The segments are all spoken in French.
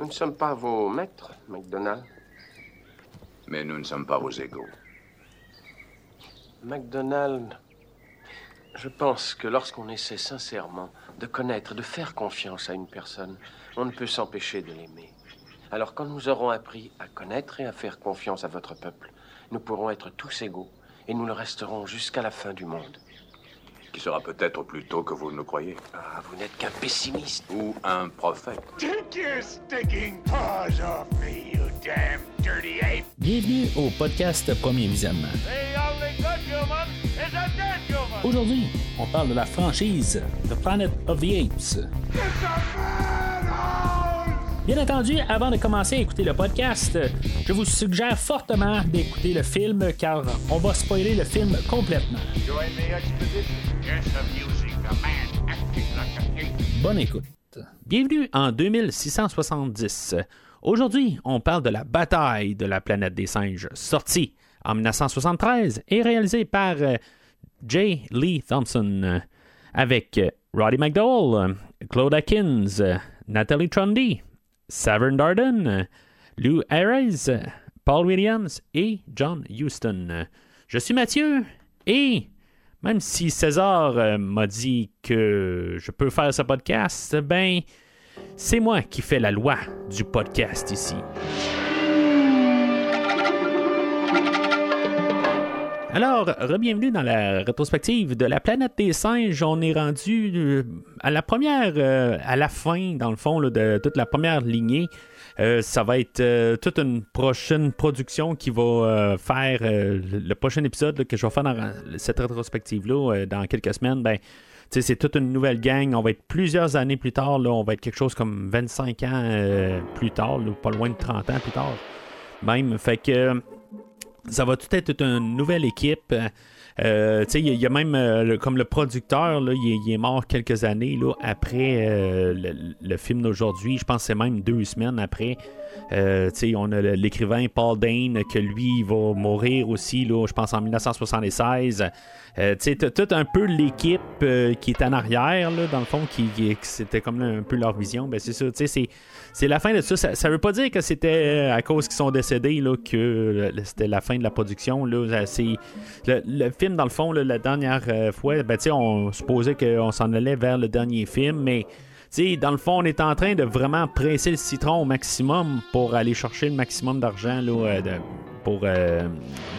Nous ne sommes pas vos maîtres, MacDonald. Mais nous ne sommes pas vos égaux. MacDonald, je pense que lorsqu'on essaie sincèrement de connaître, de faire confiance à une personne, on ne peut s'empêcher de l'aimer. Alors quand nous aurons appris à connaître et à faire confiance à votre peuple, nous pourrons être tous égaux et nous le resterons jusqu'à la fin du monde. Qui sera peut-être plus tôt que vous ne le croyez. Ah, vous n'êtes qu'un pessimiste. Ou un prophète. Take your stinking paws off me, you damn dirty ape! Bienvenue au podcast Premier Visionnement. The only good human is a dead human! Aujourd'hui, on parle de la franchise The Planet of the Apes. It's a madhouse! Bien entendu, avant de commencer à écouter le podcast, je vous suggère fortement d'écouter le film car on va spoiler le film complètement. Bonne écoute. Bienvenue en 2670. Aujourd'hui, on parle de la bataille de la planète des singes, sortie en 1973 et réalisée par euh, J. Lee Thompson, avec euh, Roddy McDowell, euh, Claude Atkins, Natalie Trundy, Savern Darden, Lou Ayres, Paul Williams et John Huston. Je suis Mathieu et même si César euh, m'a dit que je peux faire ce podcast, ben, c'est moi qui fais la loi du podcast ici. Alors, re-bienvenue dans la rétrospective de la planète des singes. On est rendu euh, à la première, euh, à la fin, dans le fond, de toute la première lignée. Euh, ça va être euh, toute une prochaine production qui va euh, faire le, prochain épisode que je vais faire dans cette rétrospective-là dans quelques semaines. Ben, c'est toute une nouvelle gang. On va être plusieurs années plus tard. Là, on va être quelque chose comme 25 ans plus tard, là, pas loin de 30 ans plus tard. Même. Fait que ça va tout être une nouvelle équipe. Euh, il y, a- même euh, comme le producteur, il, est, mort quelques années là, après euh, le, film d'aujourd'hui. Je pense que c'est même deux semaines après. Euh, on a l'écrivain Paul Dane que lui il va mourir aussi, je pense en 1976. Euh, tu tout un peu l'équipe qui est en arrière, là, dans le fond, qui, qui- c'était comme un peu leur vision. Ben, c'est ça, tu sais, c'est, c'est la fin de ça. ça. Ça veut pas dire que c'était euh, à cause qu'ils sont décédés là, que c'était la fin de la production. Là. C'est, le, film, dans le fond, la dernière euh, fois, ben, on supposait qu'on s'en allait vers le dernier film, mais dans le fond, on est en train de vraiment presser le citron au maximum pour aller chercher le maximum d'argent là, euh, de- pour, euh,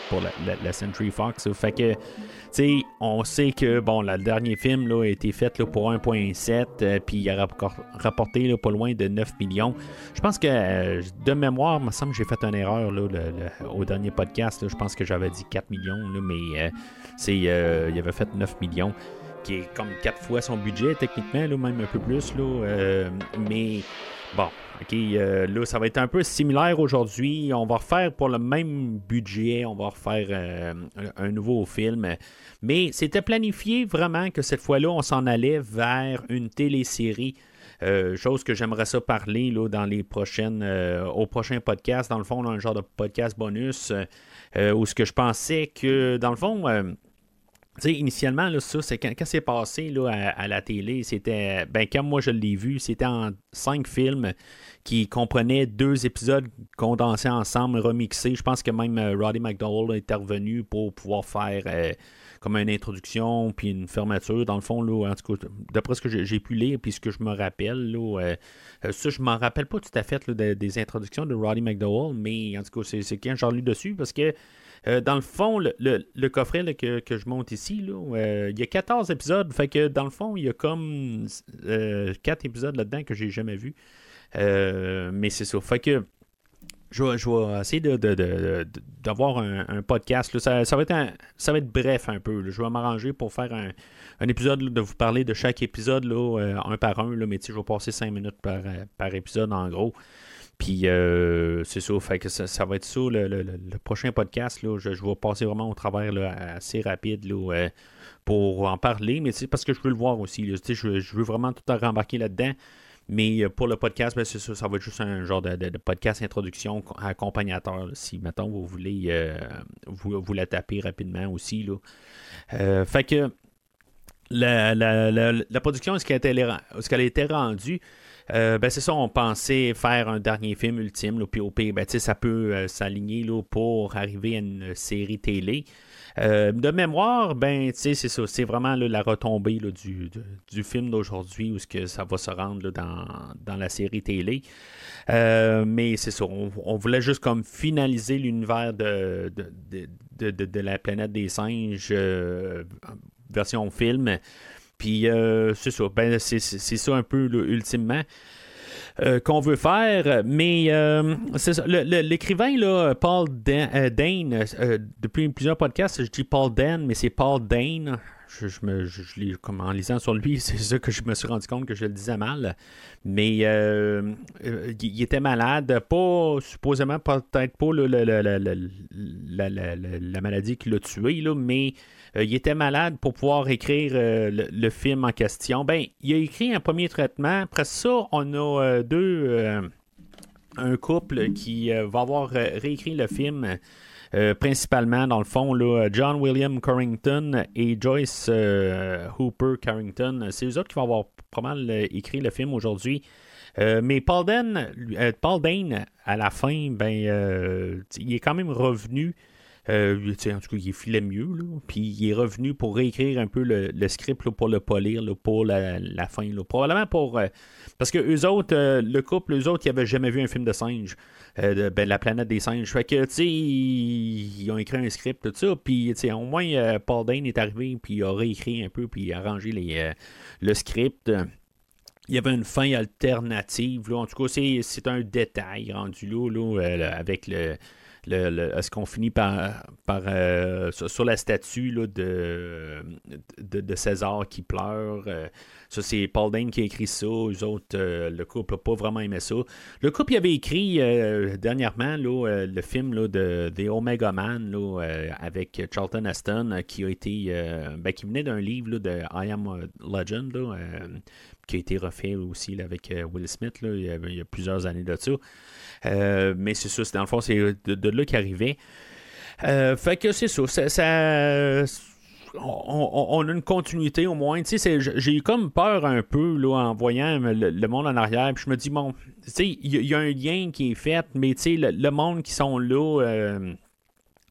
pour la, la- Century Fox. Fait que, tu sais, on sait que bon, le dernier film là, a été fait là, pour 1.7, euh, puis il a rappor- rapporté là, pas loin de 9 millions. Je pense que euh, de mémoire, il me semble que j'ai fait une erreur le- au dernier podcast. je pense que j'avais dit 4 millions, mais euh, c'est, il avait fait 9 millions qui est comme quatre fois son budget, techniquement, là, même un peu plus. Là, mais bon, OK, euh, là, ça va être un peu similaire aujourd'hui. On va refaire pour le même budget, on va refaire euh, un, nouveau film. Mais c'était planifié vraiment que cette fois-là, on s'en allait vers une télésérie. Euh, chose que j'aimerais ça parler là, dans les prochaines au prochain podcast dans le fond là, un genre de podcast bonus euh, où ce que je pensais que dans le fond euh, tu sais, initialement, là, ça, c'est quand, c'est passé là, à, à la télé, c'était. Ben, comme moi je l'ai vu, c'était en cinq films qui comprenaient deux épisodes condensés ensemble, remixés. Je pense que même euh, Roddy McDowell est revenu pour pouvoir faire euh, comme une introduction puis une fermeture. Dans le fond, là, en tout cas, d'après ce que j'ai j'ai pu lire puis ce que je me rappelle, là, euh, ça, je m'en rappelle pas tout à fait des introductions de Roddy McDowell, mais en tout cas, c'est c'est quand j'en lu dessus parce que. Euh, dans le fond, le, coffret que, je monte ici, euh, il y a 14 épisodes. Fait que dans le fond, il y a comme 4 épisodes là-dedans que j'ai jamais. Euh, mais c'est ça. Fait que je vais, essayer d'avoir un, podcast. Ça, va être bref un peu. Je vais m'arranger pour faire un, épisode, de vous parler de chaque épisode euh, un par un. Mais je vais passer 5 minutes euh, par épisode en gros. Puis euh, c'est ça, fait que ça, va être ça le, prochain podcast. Là, je, vais passer vraiment au travers assez rapide là, euh, pour en parler, mais c'est parce que je veux le voir aussi. Je, je veux vraiment tout rembarquer là-dedans. Mais euh, pour le podcast, ben, c'est ça, ça va être juste un genre de, podcast introduction accompagnateur. si, mettons, vous voulez vous, la taper rapidement aussi. Là. Fait que la, production, est-ce qu'elle, était- a été rendue? Euh, ben c'est ça, on pensait faire un dernier film ultime, là, puis au pire, ben, ça peut euh, s'aligner pour arriver à une série télé. Euh, de mémoire, ben, c'est ça, c'est vraiment la retombée là, du, du, film d'aujourd'hui où ça va se rendre dans, la série télé. mais c'est ça, on, voulait juste comme finaliser l'univers de, la planète des singes version film. Puis euh, c'est ça, ben, c'est, ça un peu ultimement. Euh, qu'on veut faire, mais euh, l'écrivain Paul Dane, depuis plusieurs podcasts, je dis Paul Dane, mais c'est Paul Dane. Je, me, je, en lisant sur lui, c'est ça que je me suis rendu compte que je le disais mal. Mais il était malade, pas supposément peut-être pas la, la, maladie qui l'a tué, là, mais euh, il était malade pour pouvoir écrire euh, le, film en question. Ben, il a écrit un premier traitement. Après ça, on a euh, deux. un couple qui va avoir réécrit le film. principalement, dans le fond, là, John William Carrington et Joyce Hooper Carrington. C'est eux autres qui vont avoir pas mal écrit le film aujourd'hui. mais Paul Dane, Paul Dane, à la fin, ben, il est quand même revenu euh, en tout cas, il filait mieux. Puis il est revenu pour réécrire un peu le, script pour le polir pour la, fin. Probablement pour. Euh, parce que eux autres, euh, le couple, eux autres, ils n'avaient jamais vu un film de singe. ben, la planète des singes. Fait que, tu sais, ils, ont écrit un script, tout ça. Puis, au moins, Paul Dane est arrivé, puis il a réécrit un peu, puis il a arrangé le script il y avait une fin alternative. Là. En tout cas, c'est un détail rendu là avec le, est-ce qu'on finit par, euh, sur, la statue de, César qui pleure? Euh, ça, c'est Paul Dane qui a écrit ça. Eux autres, euh, le couple n'a pas vraiment aimé ça. Le couple avait écrit dernièrement le film de The Omega Man avec Charlton Heston qui a été ben, qui venait d'un livre de I Am Legend qui a été refait aussi avec Will Smith il, y a, il, y a, plusieurs années de ça. Euh, mais c'est ça, dans le fond, c'est de, là qu'il arrivait. Euh, fait que c'est ça, ça, on, a une continuité au moins. J'ai eu comme peur un peu là, en voyant le, monde en arrière. Puis je me dis, bon, il y, a un lien qui est fait, mais le, le monde qui sont là euh,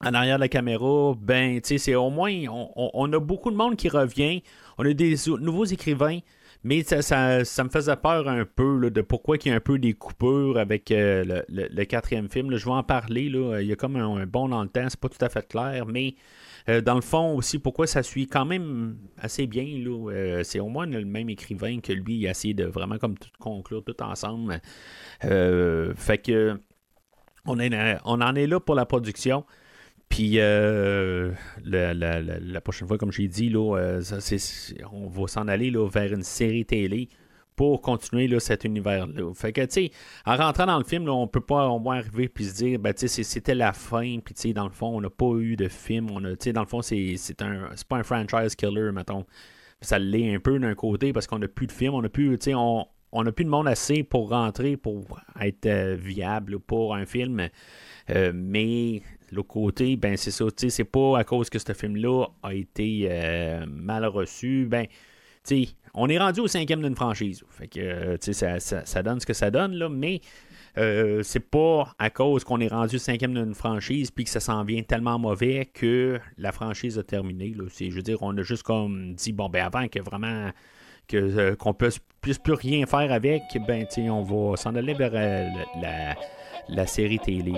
en arrière de la caméra, ben, c'est au moins, on, on, a beaucoup de monde qui revient. On a des nouveaux écrivains. Mais ça, ça, me faisait peur un peu de pourquoi il y a un peu des coupures avec euh, le, quatrième film. Je vais en parler. Là. Il y a comme un, bon dans le temps, c'est pas tout à fait clair, mais euh, dans le fond aussi, pourquoi ça suit quand même assez bien. Là. Euh, c'est au moins le même écrivain que lui, il a essayé de vraiment comme tout conclure tout ensemble. fait que on, est, on en est là pour la production. Puis euh, la, prochaine fois, comme j'ai dit, là, euh, on va s'en aller là, vers une série télé pour continuer là, cet univers-là. Fait que, tu sais, en rentrant dans le film, là, on peut pas au moins arriver puis se dire, ben, c'était la fin, puis, dans le fond, on n'a pas eu de film. Dans le fond, c'est, un, c'est pas un franchise killer, mettons. Ça l'est un peu d'un côté parce qu'on n'a plus de film, on n'a plus, on, on n'a plus de monde assez pour rentrer, pour être euh, viable pour un film. mais L'autre côté, ben c'est ça, c'est pas à cause que ce film-là a été euh, mal reçu. Ben, on est rendu au cinquième d'une franchise. Fait que, tu sais, ça, donne ce que ça donne, mais euh, c'est pas à cause qu'on est rendu au cinquième d'une franchise puis que ça s'en vient tellement mauvais que la franchise a terminé. Là. Je veux dire, on a juste comme dit, bon, ben avant que vraiment euh, qu'on puisse, puisse, plus rien faire avec, ben, on va s'en aller la, la, série télé.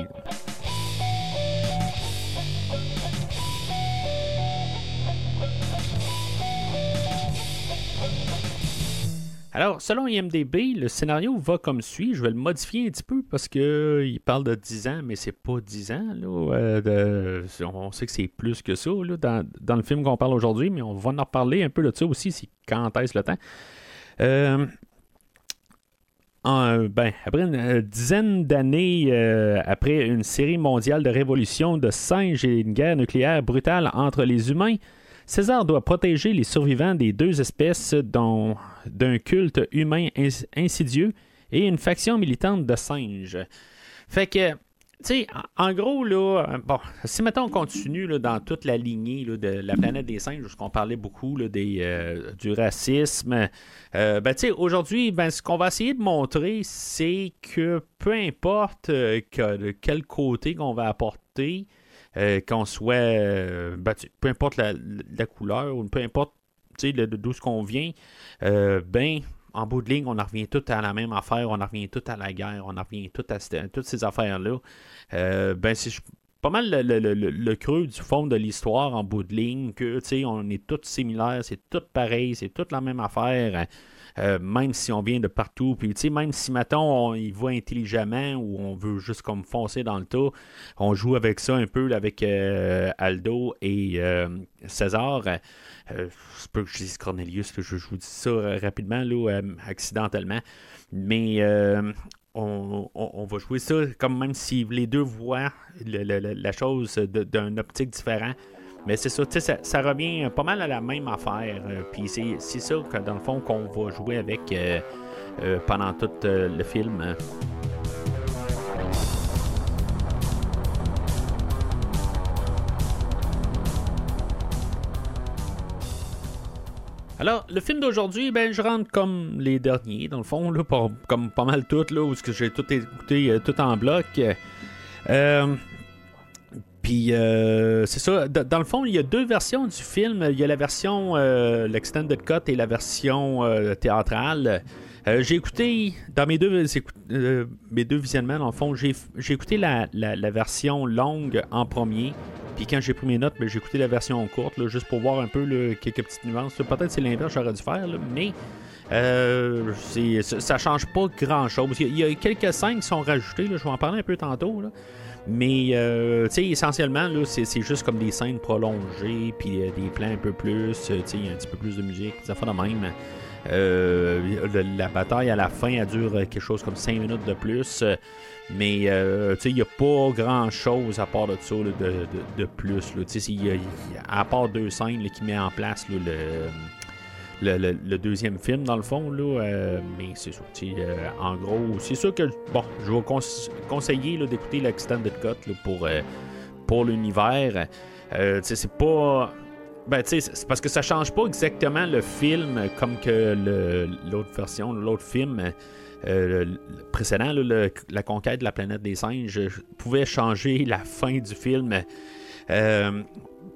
Alors, selon IMDB, le scénario va comme suit. Je vais le modifier un petit peu parce qu'il euh, parle de 10 ans, mais c'est pas 10 ans. Euh, on sait que c'est plus que ça dans, le film qu'on parle aujourd'hui, mais on va en reparler un peu de ça aussi, si quand est-ce le temps. Euh, ben, après une dizaine d'années après une série mondiale de révolution de singes et une guerre nucléaire brutale entre les humains, César doit protéger les survivants des deux espèces d'un culte humain insidieux et une faction militante de singes. Fait que sais, en, gros, là, bon, si maintenant on continue dans toute la lignée de la planète des singes, où on parlait beaucoup euh, du racisme, euh, ben, tu sais, aujourd'hui, ben, ce qu'on va essayer de montrer, c'est que peu importe euh, de quel côté qu'on va apporter, euh, qu'on soit, euh, ben, tu- peu importe la, couleur, ou peu importe d'où ce qu'on vient, euh, ben, en bout de ligne, on en revient tout à la même affaire, on en revient tout à la guerre, on en revient tout à, toutes ces affaires-là. Ben, c'est pas mal le, creux du fond de l'histoire en bout de ligne, que, on est tous similaires, c'est tout pareil, c'est toute la même affaire. Euh, même si on vient de partout, puis tu sais, même si mettons on y va intelligemment ou on veut juste comme foncer dans le tas, on joue avec ça un peu avec euh, Aldo et euh, César. C'est pas que je dise Cornelius, là, je, je vous dis ça rapidement, là, accidentellement. Mais on, va jouer ça comme même si les deux voient la chose d'un optique différent. Mais c'est ça, tu sais, ça, ça revient pas mal à la même affaire. euh, Puis c'est ça que dans le fond qu'on va jouer avec euh, euh, pendant tout le film. Alors, le film d'aujourd'hui, ben, je rentre comme les derniers, dans le fond, là, comme pas mal toutes, là, où j'ai tout écouté, tout en bloc. Euh, puis, euh, c'est ça, dans le fond, il y a deux versions du film. Il y a la version, euh, l'extended cut et la version euh, théâtrale. Euh, j'ai écouté, dans mes deux, mes deux visionnements, dans le fond, j'ai j'ai écouté la, la- version longue en premier. Puis quand j'ai pris mes notes, ben, j'ai écouté la version courte, juste pour voir un peu quelques petites nuances. Peut-être c'est l'inverse, j'aurais dû faire, mais euh, c'est- ça, change pas grand-chose. Il, y a- il y a quelques scènes qui sont rajoutées, je vais en parler un peu tantôt. là. Mais euh, tu sais, essentiellement, là, c'est, juste comme des scènes prolongées, puis euh, des plans un peu plus, euh, tu sais, un petit peu plus de musique, ça fait de même. Euh, la bataille à la fin, elle dure euh, quelque chose comme 5 minutes de plus. mais euh, il n'y a pas grand chose à part de ça de, de- plus. là. Y a- à part deux scènes qui met en place le, le, deuxième film, dans le fond. Là, euh, mais c'est sais, euh, en gros, c'est sûr que bon, je vais cons- conseiller d'écouter l'extended cut pour, euh, pour l'univers. C'est pas. Ben, c'est parce que ça change pas exactement le film comme que l'autre version, l'autre film précédent, la conquête de la planète des singes, pouvait changer la fin du film.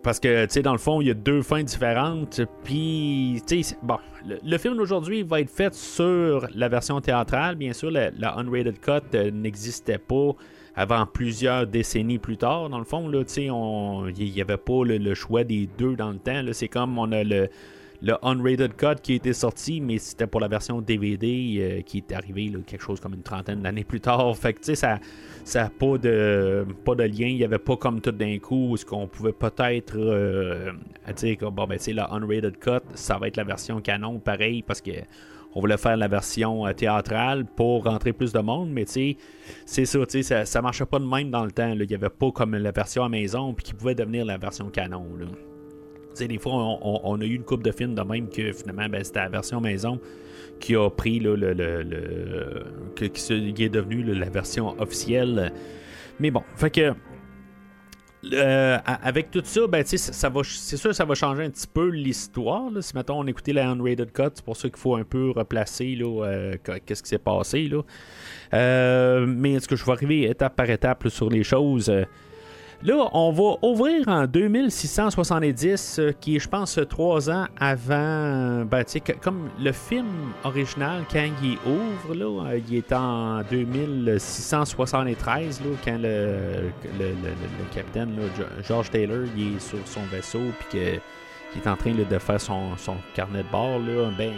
Parce que, tu sais, dans le fond, il y a deux fins différentes. Puis, tu sais, bon, le, film d'aujourd'hui va être fait sur la version théâtrale. Bien sûr, la, unrated cut euh, n'existait pas avant plusieurs décennies plus tard. Dans le fond, là, tu sais, il n'y avait pas le, le choix des deux dans le temps. C'est comme on a le, le unrated cut qui été sorti, mais c'était pour la version DVD euh, qui est arrivée quelque chose comme une trentaine d'années plus tard. Fait que, tu sais, ça ça n'a pas de, pas de lien. Il n'y avait pas comme tout d'un coup ce qu'on pouvait peut-être euh, dire que bon, ben, la unrated cut, ça va être la version canon, pareil, parce que on voulait faire la version euh, théâtrale pour rentrer plus de monde, mais tu c'est ça, tu ça, ça marchait pas de même dans le temps. Il n'y avait pas comme la version à maison, puis qui pouvait devenir la version canon. Là. Tu sais, des fois, on, a eu une coupe de films de même que finalement, ben, c'était la version maison qui a pris là, le, le- le- qui, est devenu la version officielle. Mais bon, fait que euh, avec tout ça, ben, ça, ça c'est sûr ça va changer un petit peu l'histoire. Si mettons on écoutait la unrated cut, c'est pour ça qu'il faut un peu replacer euh, qu- qu'est-ce qui s'est passé. Là. Euh, mais est-ce que je vais arriver étape par étape sur les choses? Là, on va ouvrir en 2670, euh, qui est, je pense, trois ans avant. Ben, tu sais, comme le film original, quand il ouvre, là, euh, il est en 2673, là, quand le, le, le- le- capitaine, George Taylor, il est sur son vaisseau, puis qu'il est en train de faire son, son carnet de bord, là, ben.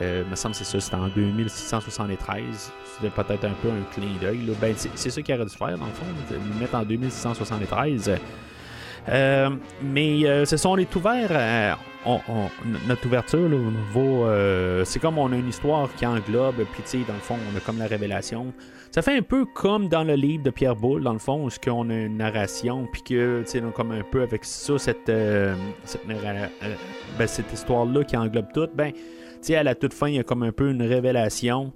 Euh, me semble que c'est ça, c'était en 2673. C'était peut-être un peu un clin d'œil. là. Ben, c'est ça qu'il aurait dû faire, dans le fond, le mettre en 2673. Euh, mais euh, c'est ça, on est ouvert. euh, on- on- notre ouverture là, va. euh, c'est comme on a une histoire qui englobe, puis tu sais, dans le fond, on a comme la révélation. Ça fait un peu comme dans le livre de Pierre Boulle, dans le fond, où on a une narration, puis que, tu sais, comme un peu avec ça, cette, euh, cette, euh, ben, cette histoire-là qui englobe tout, ben, à la toute fin, il y a comme un peu une révélation.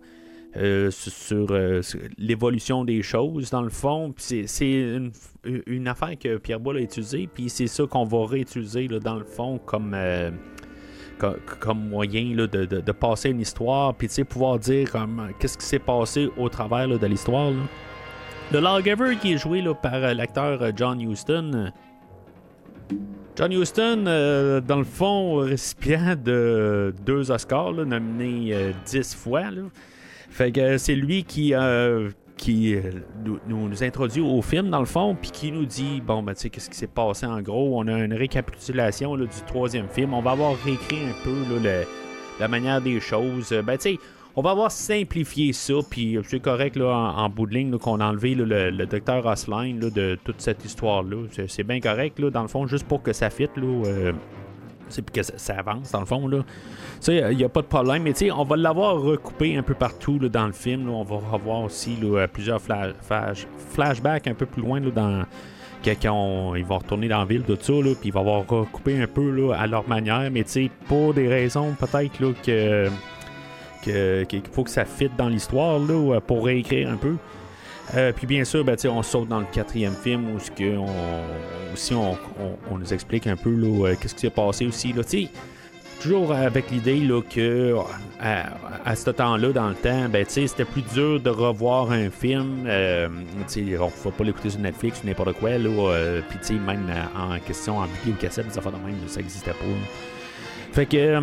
euh, sur, euh, l'évolution des choses, dans le fond. C'est- une, affaire que Pierre Bois a utilisée, puis c'est ça qu'on va réutiliser, là, dans le fond, comme... euh, co- comme moyen de, passer une histoire, puis pouvoir dire qu'est-ce qui s'est passé au travers de l'histoire. Le Lawgiver qui est joué par l'acteur John Huston. John Huston, euh, dans le fond, récipient de deux Oscars, là, nominé euh, dix fois. Fait que c'est lui qui, euh, euh, nous, introduit au film, dans le fond, puis qui nous dit, bon, ben, tu sais, qu'est-ce qui s'est passé en gros. On a une récapitulation du troisième film. On va avoir réécrit un peu la manière des choses. Euh, Ben, tu sais, on va avoir simplifié ça, puis euh, c'est correct là, en, en bout de ligne qu'on a enlevé le, docteur Osline de toute cette histoire-là. C'est, bien correct, là, dans le fond, juste pour que ça fitte. Là, euh, c'est que ça, avance, dans le fond. Là. Ça, il n'y a pas de problème. Mais on va l'avoir recoupé un peu partout là, dans le film. là. On va revoir aussi là, plusieurs flash- flash- flashbacks un peu plus loin dans. Quand ils vont retourner dans la ville, tout ça, puis il va avoir recoupé un peu à leur manière, mais pour des raisons peut-être que, qu'il faut que ça fitte dans l'histoire là, pour réécrire un peu. Euh, puis bien sûr, ben, on saute dans le quatrième film où que on, on, nous explique un peu euh, qu'est-ce qui s'est passé aussi. Là, toujours avec l'idée que à, ce temps-là, dans le temps, ben, c'était plus dur de revoir un film. Euh, on ne faut pas l'écouter sur Netflix ou n'importe quoi. Là, euh, puis même euh, en question en vidéocassette, des affaires de même, ça n'existait pas. Fait que euh,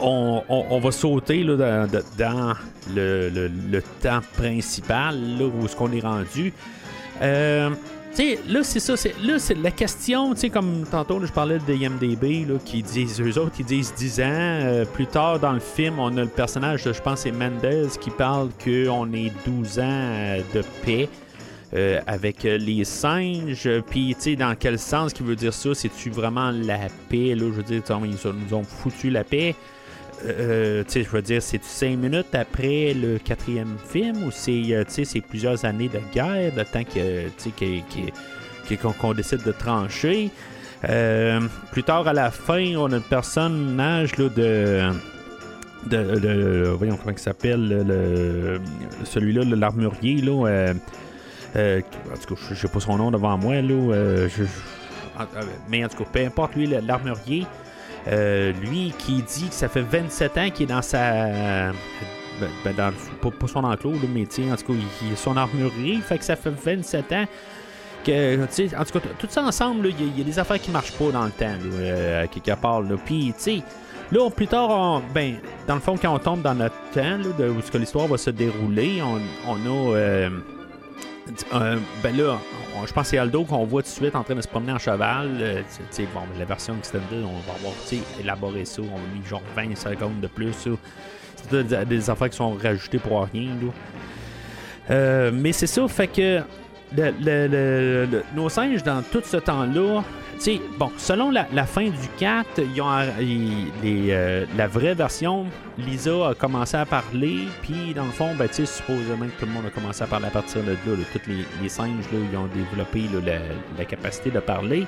on, va sauter là, dans, le, temps principal, là, où est-ce qu'on est rendu. Euh, là, c'est ça. c'est- Là, c'est la question, tu comme tantôt, je parlais de IMDB, là, qui disent, eux autres, ils disent 10 ans. Euh, plus tard dans le film, on a le personnage, je pense, c'est Mendez, qui parle qu'on est 12 ans euh, de paix. euh, avec les singes, puis tu sais, dans quel sens qu'il veut dire ça? C'est-tu vraiment la paix, là? Je veux dire, ils nous ont foutu la paix. Euh, je veux dire, c'est cinq minutes après le quatrième film ou c'est, euh, plusieurs années de guerre, de temps que, tu sais, que- que- que- qu'on, qu'on décide de trancher. Euh, plus tard à la fin, on a le personnage là, de, de, voyons comment il s'appelle, le, le- celui-là, l'armurier là. en tout cas, je sais pas son nom devant moi là. mais en tout cas, peu importe lui, l'armurier. Euh, lui qui dit que ça fait 27 ans qu'il est dans sa. Ben, ben, dans, pas, pas son enclos, tu sais, en tout cas, son armurerie. Fait que ça fait 27 ans que. En tout cas, tout ça ensemble, il y, a- des affaires qui marchent pas dans le temps, là, euh, quelque part. Puis, tu sais. Là, plus tard, on- ben, dans le fond, quand on tombe dans notre temps, là, de où l'histoire va se dérouler, on, a. euh, ben là, je pense que c'est Aldo qu'on voit tout de suite en train de se promener en cheval. Euh, tu tu sais, bon, la version extended, on va avoir élaboré ça. On a mis genre 20 secondes de plus. C'est des, affaires qui sont rajoutées pour rien. Là. Euh, mais c'est ça, fait que le- nos singes, dans tout ce temps-là, sais, bon, selon la, fin du 4, ils ont, les, euh, la vraie version, Lisa a commencé à parler, puis dans le fond, ben, supposément que tout le monde a commencé à parler à partir de là. Tous les, singes, là, ils ont développé la, capacité de parler.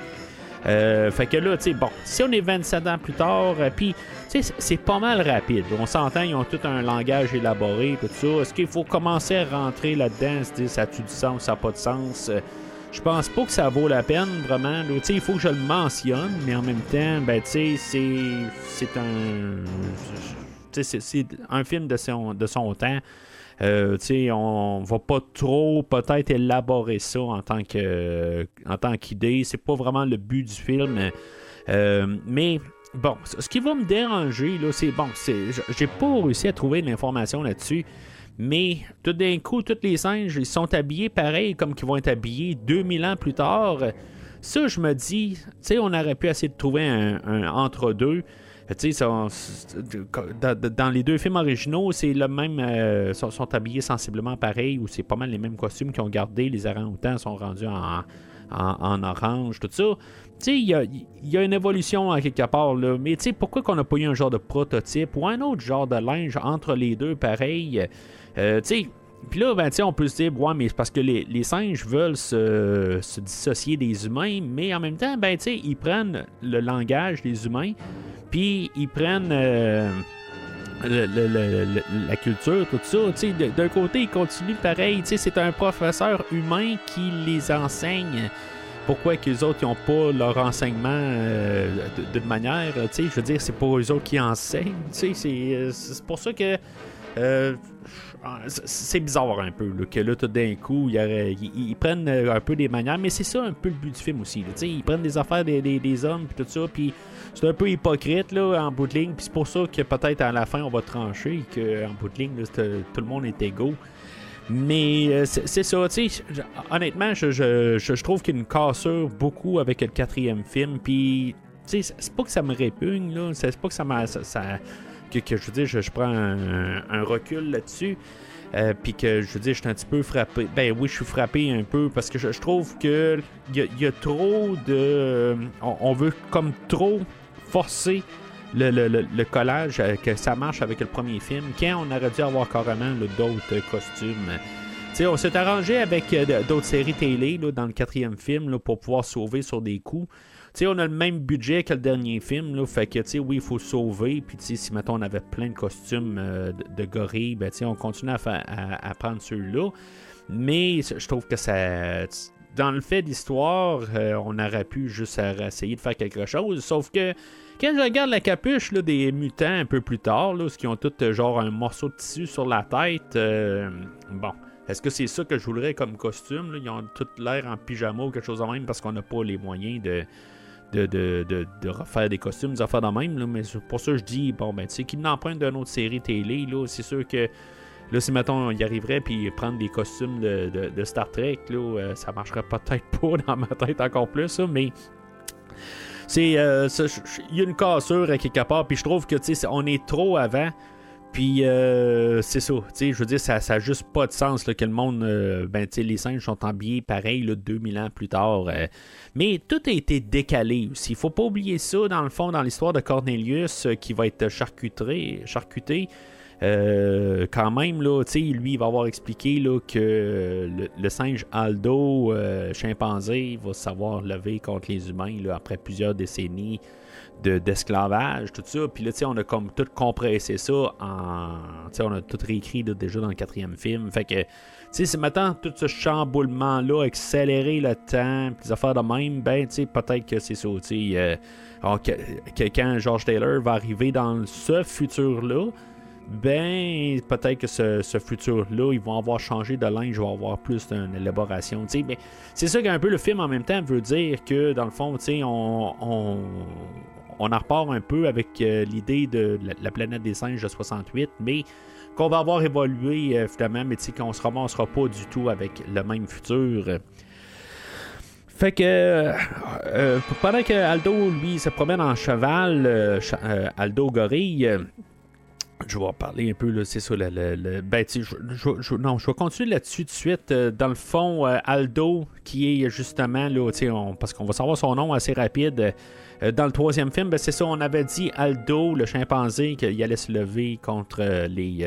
Euh, fait que là, tu bon, si on est 27 ans plus tard, euh, puis, c'est- pas mal rapide. On s'entend, ils ont tout un langage élaboré, tout ça. Est-ce qu'il faut commencer à rentrer là-dedans, se dire ça a-tu du sens, ça n'a pas de sens? Je pense pas que ça vaut la peine, vraiment. il faut que je le mentionne, mais en même temps, ben, c'est, c'est un. c'est, un film de son, de son temps. Euh, on va pas trop peut-être élaborer ça en tant que en tant qu'idée. C'est pas vraiment le but du film. Euh, mais bon, ce qui va me déranger, là, c'est bon. J'ai pas réussi à trouver de l'information là-dessus. Mais tout d'un coup, tous les singes, ils sont habillés pareil comme qu'ils vont être habillés 2000 ans plus tard. Ça, je me dis, tu sais, on aurait pu essayer de trouver un, entre-deux. Tu sais, dans, les deux films originaux, c'est le même. euh, sont, sont habillés sensiblement pareil, ou c'est pas mal les mêmes costumes qu'ils ont gardés. Les orang-outans sont rendus en, en, orange, tout ça. Il y a, y a une évolution à quelque part, là. Mais pourquoi qu'on n'a pas eu un genre de prototype ou un autre genre de linge entre les deux pareil? Euh, puis là, ben, on peut se dire, ouais, mais c'est parce que les, singes veulent se, dissocier des humains, mais en même temps, ben, ils prennent le langage des humains, puis ils prennent. euh, la culture, tout ça. D'un côté, il continue pareil. C'est un professeur humain qui les enseigne. Pourquoi que les autres n'ont pas leur enseignement euh, d'une manière, je veux dire, c'est pas eux autres qui enseignent, euh, c'est pour ça que euh, c'est bizarre un peu que là tout d'un coup ils, prennent un peu des manières mais c'est ça un peu le but du film aussi ils prennent des affaires des, des, hommes puis tout ça puis c'est un peu hypocrite là, en bout de ligne puis c'est pour ça que peut-être à la fin on va trancher qu'en bout de ligne tout le monde est égaux mais euh, c'est ça, tu sais, honnêtement, je, je, trouve qu'il y a une cassure beaucoup avec le quatrième film. Puis, tu sais, c'est pas que ça me répugne, là. C'est pas que ça m'a. Que, je veux dire, je, prends un, recul là-dessus. Euh, puis que je veux dire, je suis un petit peu frappé. Ben oui, je suis frappé un peu parce que je, trouve que il y, a trop de. on, veut comme trop forcer le, collage, euh, que ça marche avec le premier film, quand on aurait dû avoir carrément d'autres costumes. on s'est arrangé avec euh, d'autres séries télé dans le quatrième film pour pouvoir sauver sur des coups. on a le même budget que le dernier film, là, fait que oui, il faut sauver. Puis si maintenant on avait plein de costumes euh, de, gorilles, ben, on continue à, prendre ceux-là. Mais je trouve que ça. Dans le fait d'histoire, on aurait pu juste essayer de faire quelque chose. Sauf que quand je regarde la capuche des mutants un peu plus tard, là, qui ont tous euh, genre un morceau de tissu sur la tête, euh, bon, est-ce que c'est ça que je voudrais comme costume? Ils ont tout l'air en pyjama ou quelque chose de même parce qu'on n'a pas les moyens de, de, refaire des costumes, des affaires de même. mais pour ça, je dis, bon, ben, tu sais, qu'ils n'empruntent d'une autre série télé, là, c'est sûr que. Là, si mettons, il arriverait puis prendre des costumes de, Star Trek, là, euh, ça marcherait peut-être pas dans ma tête encore plus, mais c'est euh, il y a une cassure à quelque part puis je trouve que on est trop avant puis euh, c'est ça, je veux dire, ça n'a juste pas de sens que le monde, ben, les singes sont habillés pareil là, 2000 ans plus tard. mais tout a été décalé aussi. Il faut pas oublier ça, dans le fond, dans l'histoire de Cornelius qui va être charcuté. charcuté euh, quand même, là, lui, il va avoir expliqué là, que le, singe Aldo, euh, chimpanzé, va savoir lever contre les humains là, après plusieurs décennies d'esclavage, tout ça. Puis là, on a comme tout compressé ça en. On a tout réécrit déjà dans le quatrième film. Fait que, tu sais, maintenant tout ce chamboulement-là, accélérer le temps, les affaires de même, ben, tu sais, peut-être que c'est ça, tu sais. Euh, que, quand George Taylor va arriver dans ce futur-là, ben peut-être que ce, futur-là, ils vont avoir changé de linge, vont avoir plus d'une élaboration. Mais c'est ça qu'un peu le film en même temps veut dire que dans le fond, on, on, on en repart un peu avec euh, l'idée de la, planète des singes de 68, mais qu'on va avoir évolué euh, finalement, mais qu'on se ramassera pas du tout avec le même futur. Fait que euh, pendant que Aldo lui se promène en cheval, Aldo gorille, je vais parler un peu, c'est ça, le, le, ben, je, non, je vais continuer là-dessus de suite. Euh, dans le fond, euh, Aldo, qui est justement, là, on, parce qu'on va savoir son nom assez rapide, euh, dans le troisième film, ben, c'est ça, on avait dit Aldo, le chimpanzé, qu'il allait se lever contre les,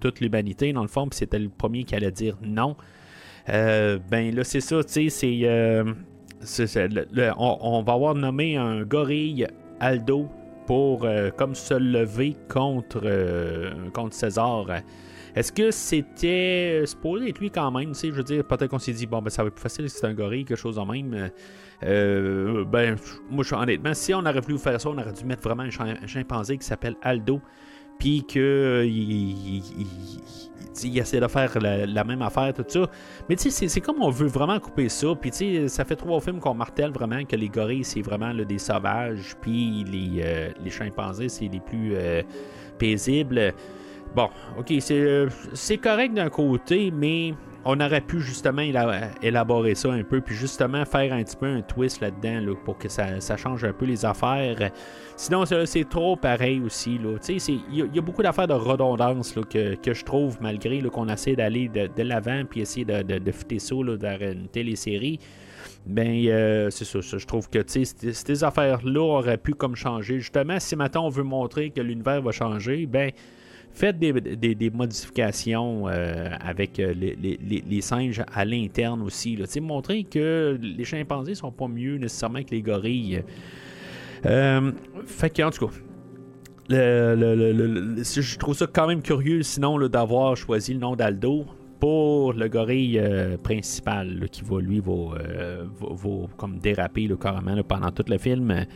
toute l'humanité, dans le fond, puis c'était le premier qui allait dire non. ben là, c'est ça, tu sais, c'est... on va avoir nommé un gorille Aldo pour euh, comme se lever contre, euh, contre César. Est-ce que c'était supposé être lui quand même? Je veux dire, peut-être qu'on s'est dit, bon, ben ça va être plus facile si c'est un gorille, quelque chose en même. Euh, ben, moi, honnêtement, si on aurait voulu faire ça, on aurait dû mettre vraiment un, chimpanzé qui s'appelle Aldo. Puis que il, il, essaie de faire la, même affaire, tout ça. Mais tu sais, c'est comme on veut vraiment couper ça. Puis tu sais, ça fait trois films qu'on martèle vraiment que les gorilles, c'est vraiment des sauvages. Puis les, euh, les chimpanzés, c'est les plus euh, paisibles. Bon, ok, c'est correct d'un côté, mais on aurait pu justement élaborer ça un peu, puis justement faire un petit peu un twist là-dedans pour que ça, change un peu les affaires. Sinon, c'est trop pareil aussi. Il y, a beaucoup d'affaires de redondance que, je trouve, malgré qu'on essaie d'aller de, l'avant puis essayer de, de, ça vers une télésérie. Ben, euh, c'est ça, Je trouve que ces affaires-là auraient pu comme changer. Justement, si maintenant on veut montrer que l'univers va changer, ben faites des, modifications euh, avec euh, les, singes à l'interne aussi. Là. Montrer que les chimpanzés sont pas mieux nécessairement que les gorilles. Euh, fait que, en tout cas, le- je trouve ça quand même curieux, sinon, d'avoir choisi le nom d'Aldo pour le gorille principal, qui va, lui, va, comme déraper là, carrément pendant tout le film.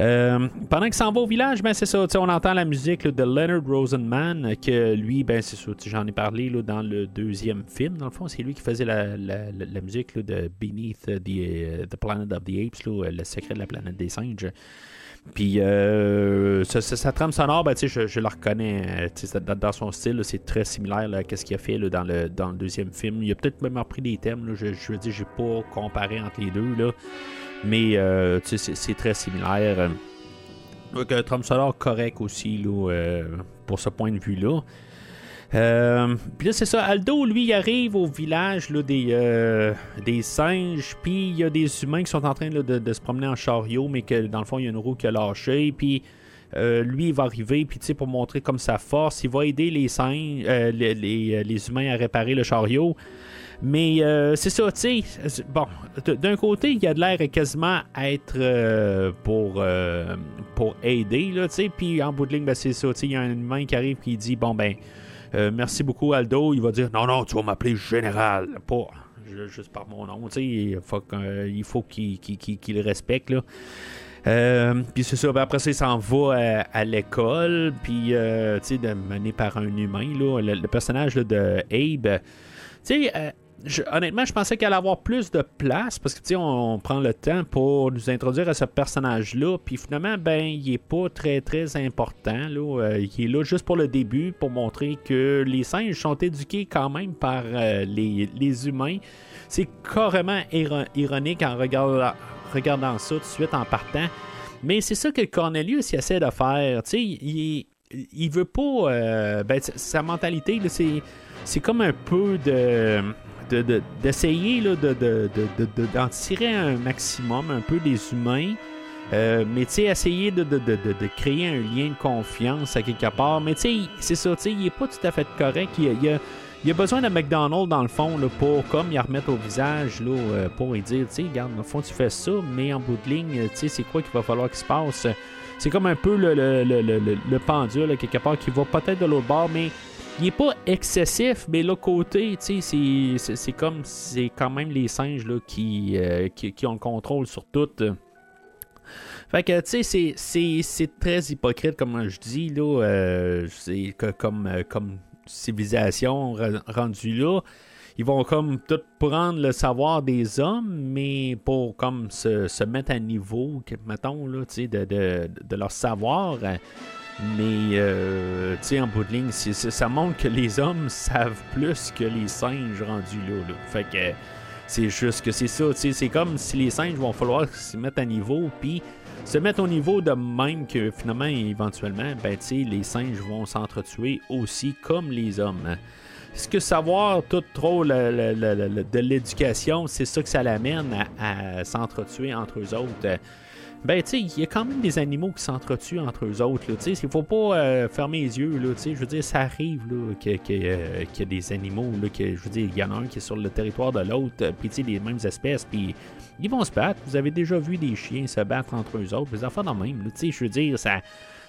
Euh, pendant qu'il s'en va au village, ben c'est ça, on entend la musique de Leonard Rosenman, que lui, ben c'est ça, j'en ai parlé là, dans le deuxième film, dans le fond, c'est lui qui faisait la, la- la- musique là, de Beneath the, euh, Planet of the Apes, là, le secret de la planète des singes. Puis, euh, sa, trame sonore, ben, je, je la reconnais. euh, dans, dans son style, c'est très similaire à ce qu'il a fait là, dans, le, dans le deuxième film. Il a peut-être même repris des thèmes. je, je veux dire, j'ai pas comparé entre les deux. Là, mais, euh, c'est, très similaire. Donc, trame sonore correct aussi là, euh, pour ce point de vue-là. Euh, puis là, c'est ça. Aldo, lui, il arrive au village là, des, des singes. Puis il y a des humains qui sont en train de, se promener en chariot, mais que dans le fond, il y a une roue qui a lâché. Puis lui, il va arriver. Puis tu sais, pour montrer comme sa force, il va aider les singes, les, les- les humains à réparer le chariot. Mais euh, c'est ça, tu sais. Bon, d'un côté, il y a de l'air quasiment à être euh, pour, euh, pour aider, tu sais. Puis en bout de ligne, ben, c'est ça, tu sais. Il y a un humain qui arrive qui dit Bon, ben, euh, merci beaucoup, Aldo. Il va dire Non, non, tu vas m'appeler général. Pas ju- juste par mon nom, tu sais. Il faut qu'il le respecte, là. Euh, puis c'est ça, ben après ça, il s'en va à, l'école, puis, euh, tu sais, mené par un humain, là, le, personnage de Abe. Tu sais, honnêtement, je pensais qu'il allait avoir plus de place parce que, tu sais, on, prend le temps pour nous introduire à ce personnage-là, puis finalement, ben, il est pas très, très important, là. Euh, il est là juste pour le début, pour montrer que les singes sont éduqués quand même par euh, les, les humains. C'est carrément iro- ironique en regardant, regardant ça tout de suite en partant. Mais c'est ça que Cornelius essaie de faire. Tu sais, il, il veut pas. euh, ben, sa mentalité, c'est, c'est comme un peu de. De- de- d'essayer là, de, d'en tirer un maximum un peu des humains. Euh, mais tu sais essayer de, de- de- de- créer un lien de confiance à quelque part. Mais tu sais c'est ça tu sais il est pas tout à fait correct. Il y a, il a- il besoin de McDonald's dans le fond là, pour comme y remettre au visage là, euh, pour lui dire tu sais regarde dans le fond tu fais ça mais en bout de ligne tu sais c'est quoi qu'il va falloir qu'il se passe? C'est comme un peu le, le, le, le- le- le pendule quelque part qui va peut-être de l'autre bord mais il est pas excessif, mais l'autre côté, c'est- comme c'est quand même les singes là, qui, euh, qui, qui ont le contrôle sur tout. Fait que, tu sais, c'est- très hypocrite, comme je dis, là. euh, comme, euh, comme civilisation re- rendue là. Ils vont comme tout prendre le savoir des hommes, mais pour comme se, se mettre à niveau, mettons, là, de, de leur savoir. Euh, Mais, euh, tu sais, en bout de ligne, ça montre que les hommes savent plus que les singes rendus là. là. Fait que c'est juste que c'est ça, tu sais. C'est comme si les singes vont falloir se mettre à niveau, puis se mettre au niveau de même que finalement, éventuellement, ben, tu sais, les singes vont s'entretuer aussi comme les hommes. Est-ce que savoir tout trop de l'éducation, c'est ça que ça l'amène à, à s'entretuer entre eux autres? Ben, tu sais, il y a quand même des animaux qui s'entretuent entre eux autres. là, Tu sais, il faut pas euh, fermer les yeux. Là, tu sais, je veux dire, ça arrive là, euh, qu'il y a des animaux. Là, que, je veux dire, il y en a un qui est sur le territoire de l'autre, euh, puis tu sais, les mêmes espèces, puis ils vont se battre. Vous avez déjà vu des chiens se battre entre eux autres, des affaires dans le même. Tu sais, je veux dire, ça.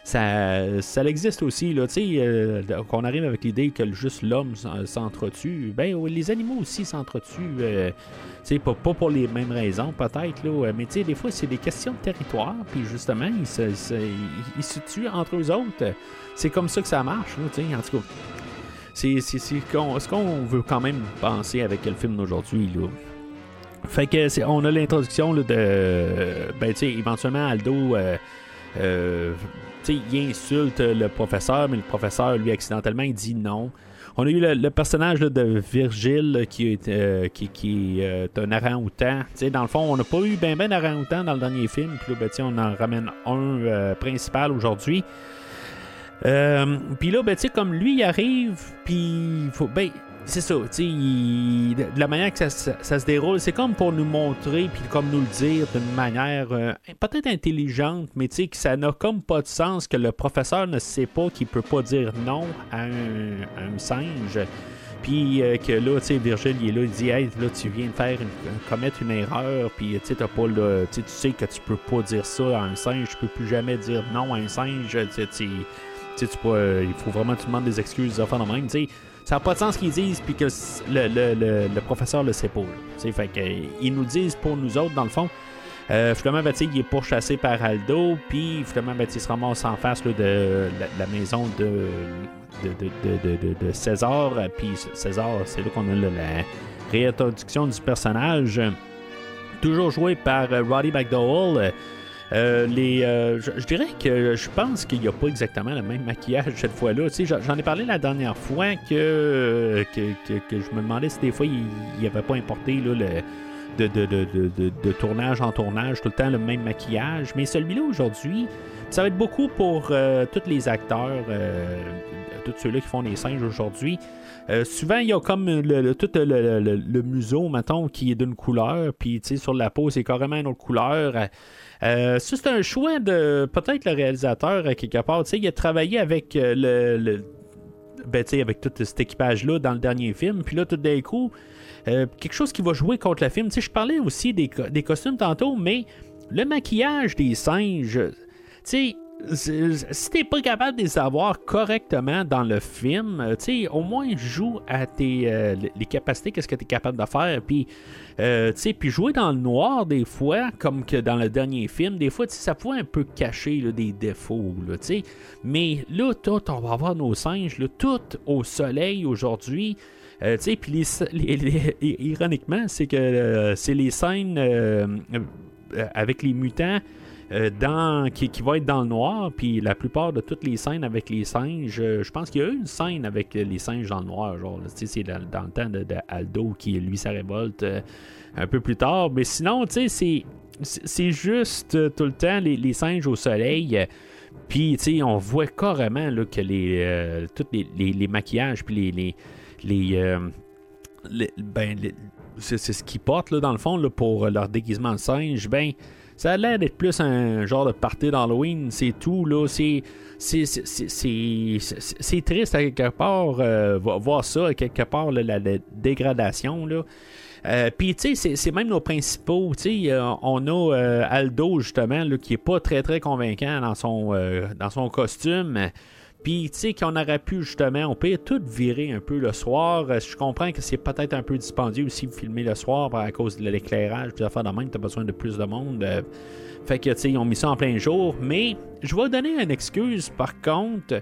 Ça, ça existe aussi, là, euh, qu'on arrive avec l'idée que juste l'homme s'en- s'entretue. Ben, les animaux aussi s'entretuent. euh, pas, pas pour les mêmes raisons, peut-être, là, euh, mais des fois, c'est des questions de territoire, puis justement, ils se, tuent entre eux autres. C'est comme ça que ça marche, là, en tout cas. C'est c'est- c'est ce qu'on veut quand même penser avec le film d'aujourd'hui, là. Fait que c'est- on a l'introduction de. Ben, tu sais, éventuellement, Aldo. euh, euh, il insulte le professeur, mais le professeur, lui, accidentellement, il dit non. On a eu le, personnage de Virgile qui est, euh, qui, qui est euh, un orang-outan. Dans le fond, on n'a pas eu ben ben orang-outan dans le dernier film. Puis là, ben, on en ramène un euh, principal aujourd'hui. Euh, puis là, ben, comme lui, il arrive, puis faut. Ben, c'est ça, il- de la manière que ça, se déroule, c'est comme pour nous montrer, puis comme nous le dire d'une manière euh, peut-être intelligente, mais tu sais, que ça n'a comme pas de sens que le professeur ne sait pas qu'il peut pas dire non à un, singe. Puis euh, que là, tu sais, Virgile, il est là, il dit Hey, là, tu viens de faire une- commettre une erreur, puis tu sais, pas le. Tu sais, que tu peux pas dire ça à un singe, tu peux plus jamais dire non à un singe, tu sais, tu peux, euh, il faut vraiment que tu demandes des excuses, des affaires de même, tu sais. Ça n'a pas de sens qu'ils disent, puis que le, le, le, professeur le sait pas. fait que, euh, ils nous disent pour nous autres, dans le fond. Euh, ben, est pourchassé par Aldo, puis finalement, ben, se ramasse en face de la, maison de, de, de, de, César. Euh, Puis César, c'est là qu'on a la réintroduction du personnage. Toujours joué par euh, Roddy McDowell. Euh, les, euh, je, je dirais que je pense qu'il n'y a pas exactement le même maquillage cette fois-là. J'en ai parlé la dernière fois que, que, que- que je me demandais si des fois il n'avait pas importé là, le, de, tournage en tournage, tout le temps le même maquillage. Mais celui-là aujourd'hui, ça va être beaucoup pour euh, tous les acteurs, euh, tous ceux-là qui font les singes aujourd'hui. Euh, souvent, il y a comme le, le- tout le, museau, mettons, qui est d'une couleur, puis sur la peau, c'est carrément une autre couleur. Ça, c'est un choix de peut-être le réalisateur, à quelque part. Il a travaillé avec le, ben, avec tout cet équipage-là dans le dernier film, puis là, tout d'un coup, euh, quelque chose qui va jouer contre le film. Tu sais, je parlais aussi des, co- des costumes tantôt, mais le maquillage des singes, tu sais, si t'es pas capable de les avoir correctement dans le film, euh, tu sais, au moins joue à tes euh, les capacités, qu'est-ce que tu es capable de faire, puis tu sais, puis jouer dans le noir des fois, comme que dans le dernier film, des fois, ça pouvait un peu cacher des défauts, tu sais. Mais là, tout, on va avoir nos singes, là, tout au soleil aujourd'hui. Euh, puis ironiquement, c'est que euh, c'est les scènes euh, avec les mutants qui, qui être dans le noir, puis la plupart de toutes les scènes avec les singes, je pense qu'il y a une scène avec les singes dans le noir, genre, c'est dans, le temps de, Aldo qui, lui, ça révolte un peu plus tard, mais sinon, tu c'est, juste tout le temps les, les singes au soleil. puis, on voit carrément là, que les, tous les, les- les maquillages, puis les. Les, euh, ben, c'est, ce qu'ils portent, là, dans le fond, pour leur déguisement de singe. Ben, ça a l'air d'être plus un genre de party d'Halloween, c'est tout, là. C'est. C'est, triste à quelque part euh, vo- voir ça, à quelque part la, dégradation. Là. Euh, Puis, tu sais, c'est- même nos principaux. Tu on a Aldo, justement, là, qui est pas très, très convaincant dans son, dans son costume. Puis, tu sais, qu'on aurait pu, justement, on peut tout virer un peu le soir. Euh, Je comprends que c'est peut-être un peu dispendieux aussi de filmer le soir à cause de l'éclairage, puis affaires de même, t'as besoin de plus de monde. Euh, fait que, tu sais, ils ont mis ça en plein jour. Mais, je vais donner une excuse, par contre,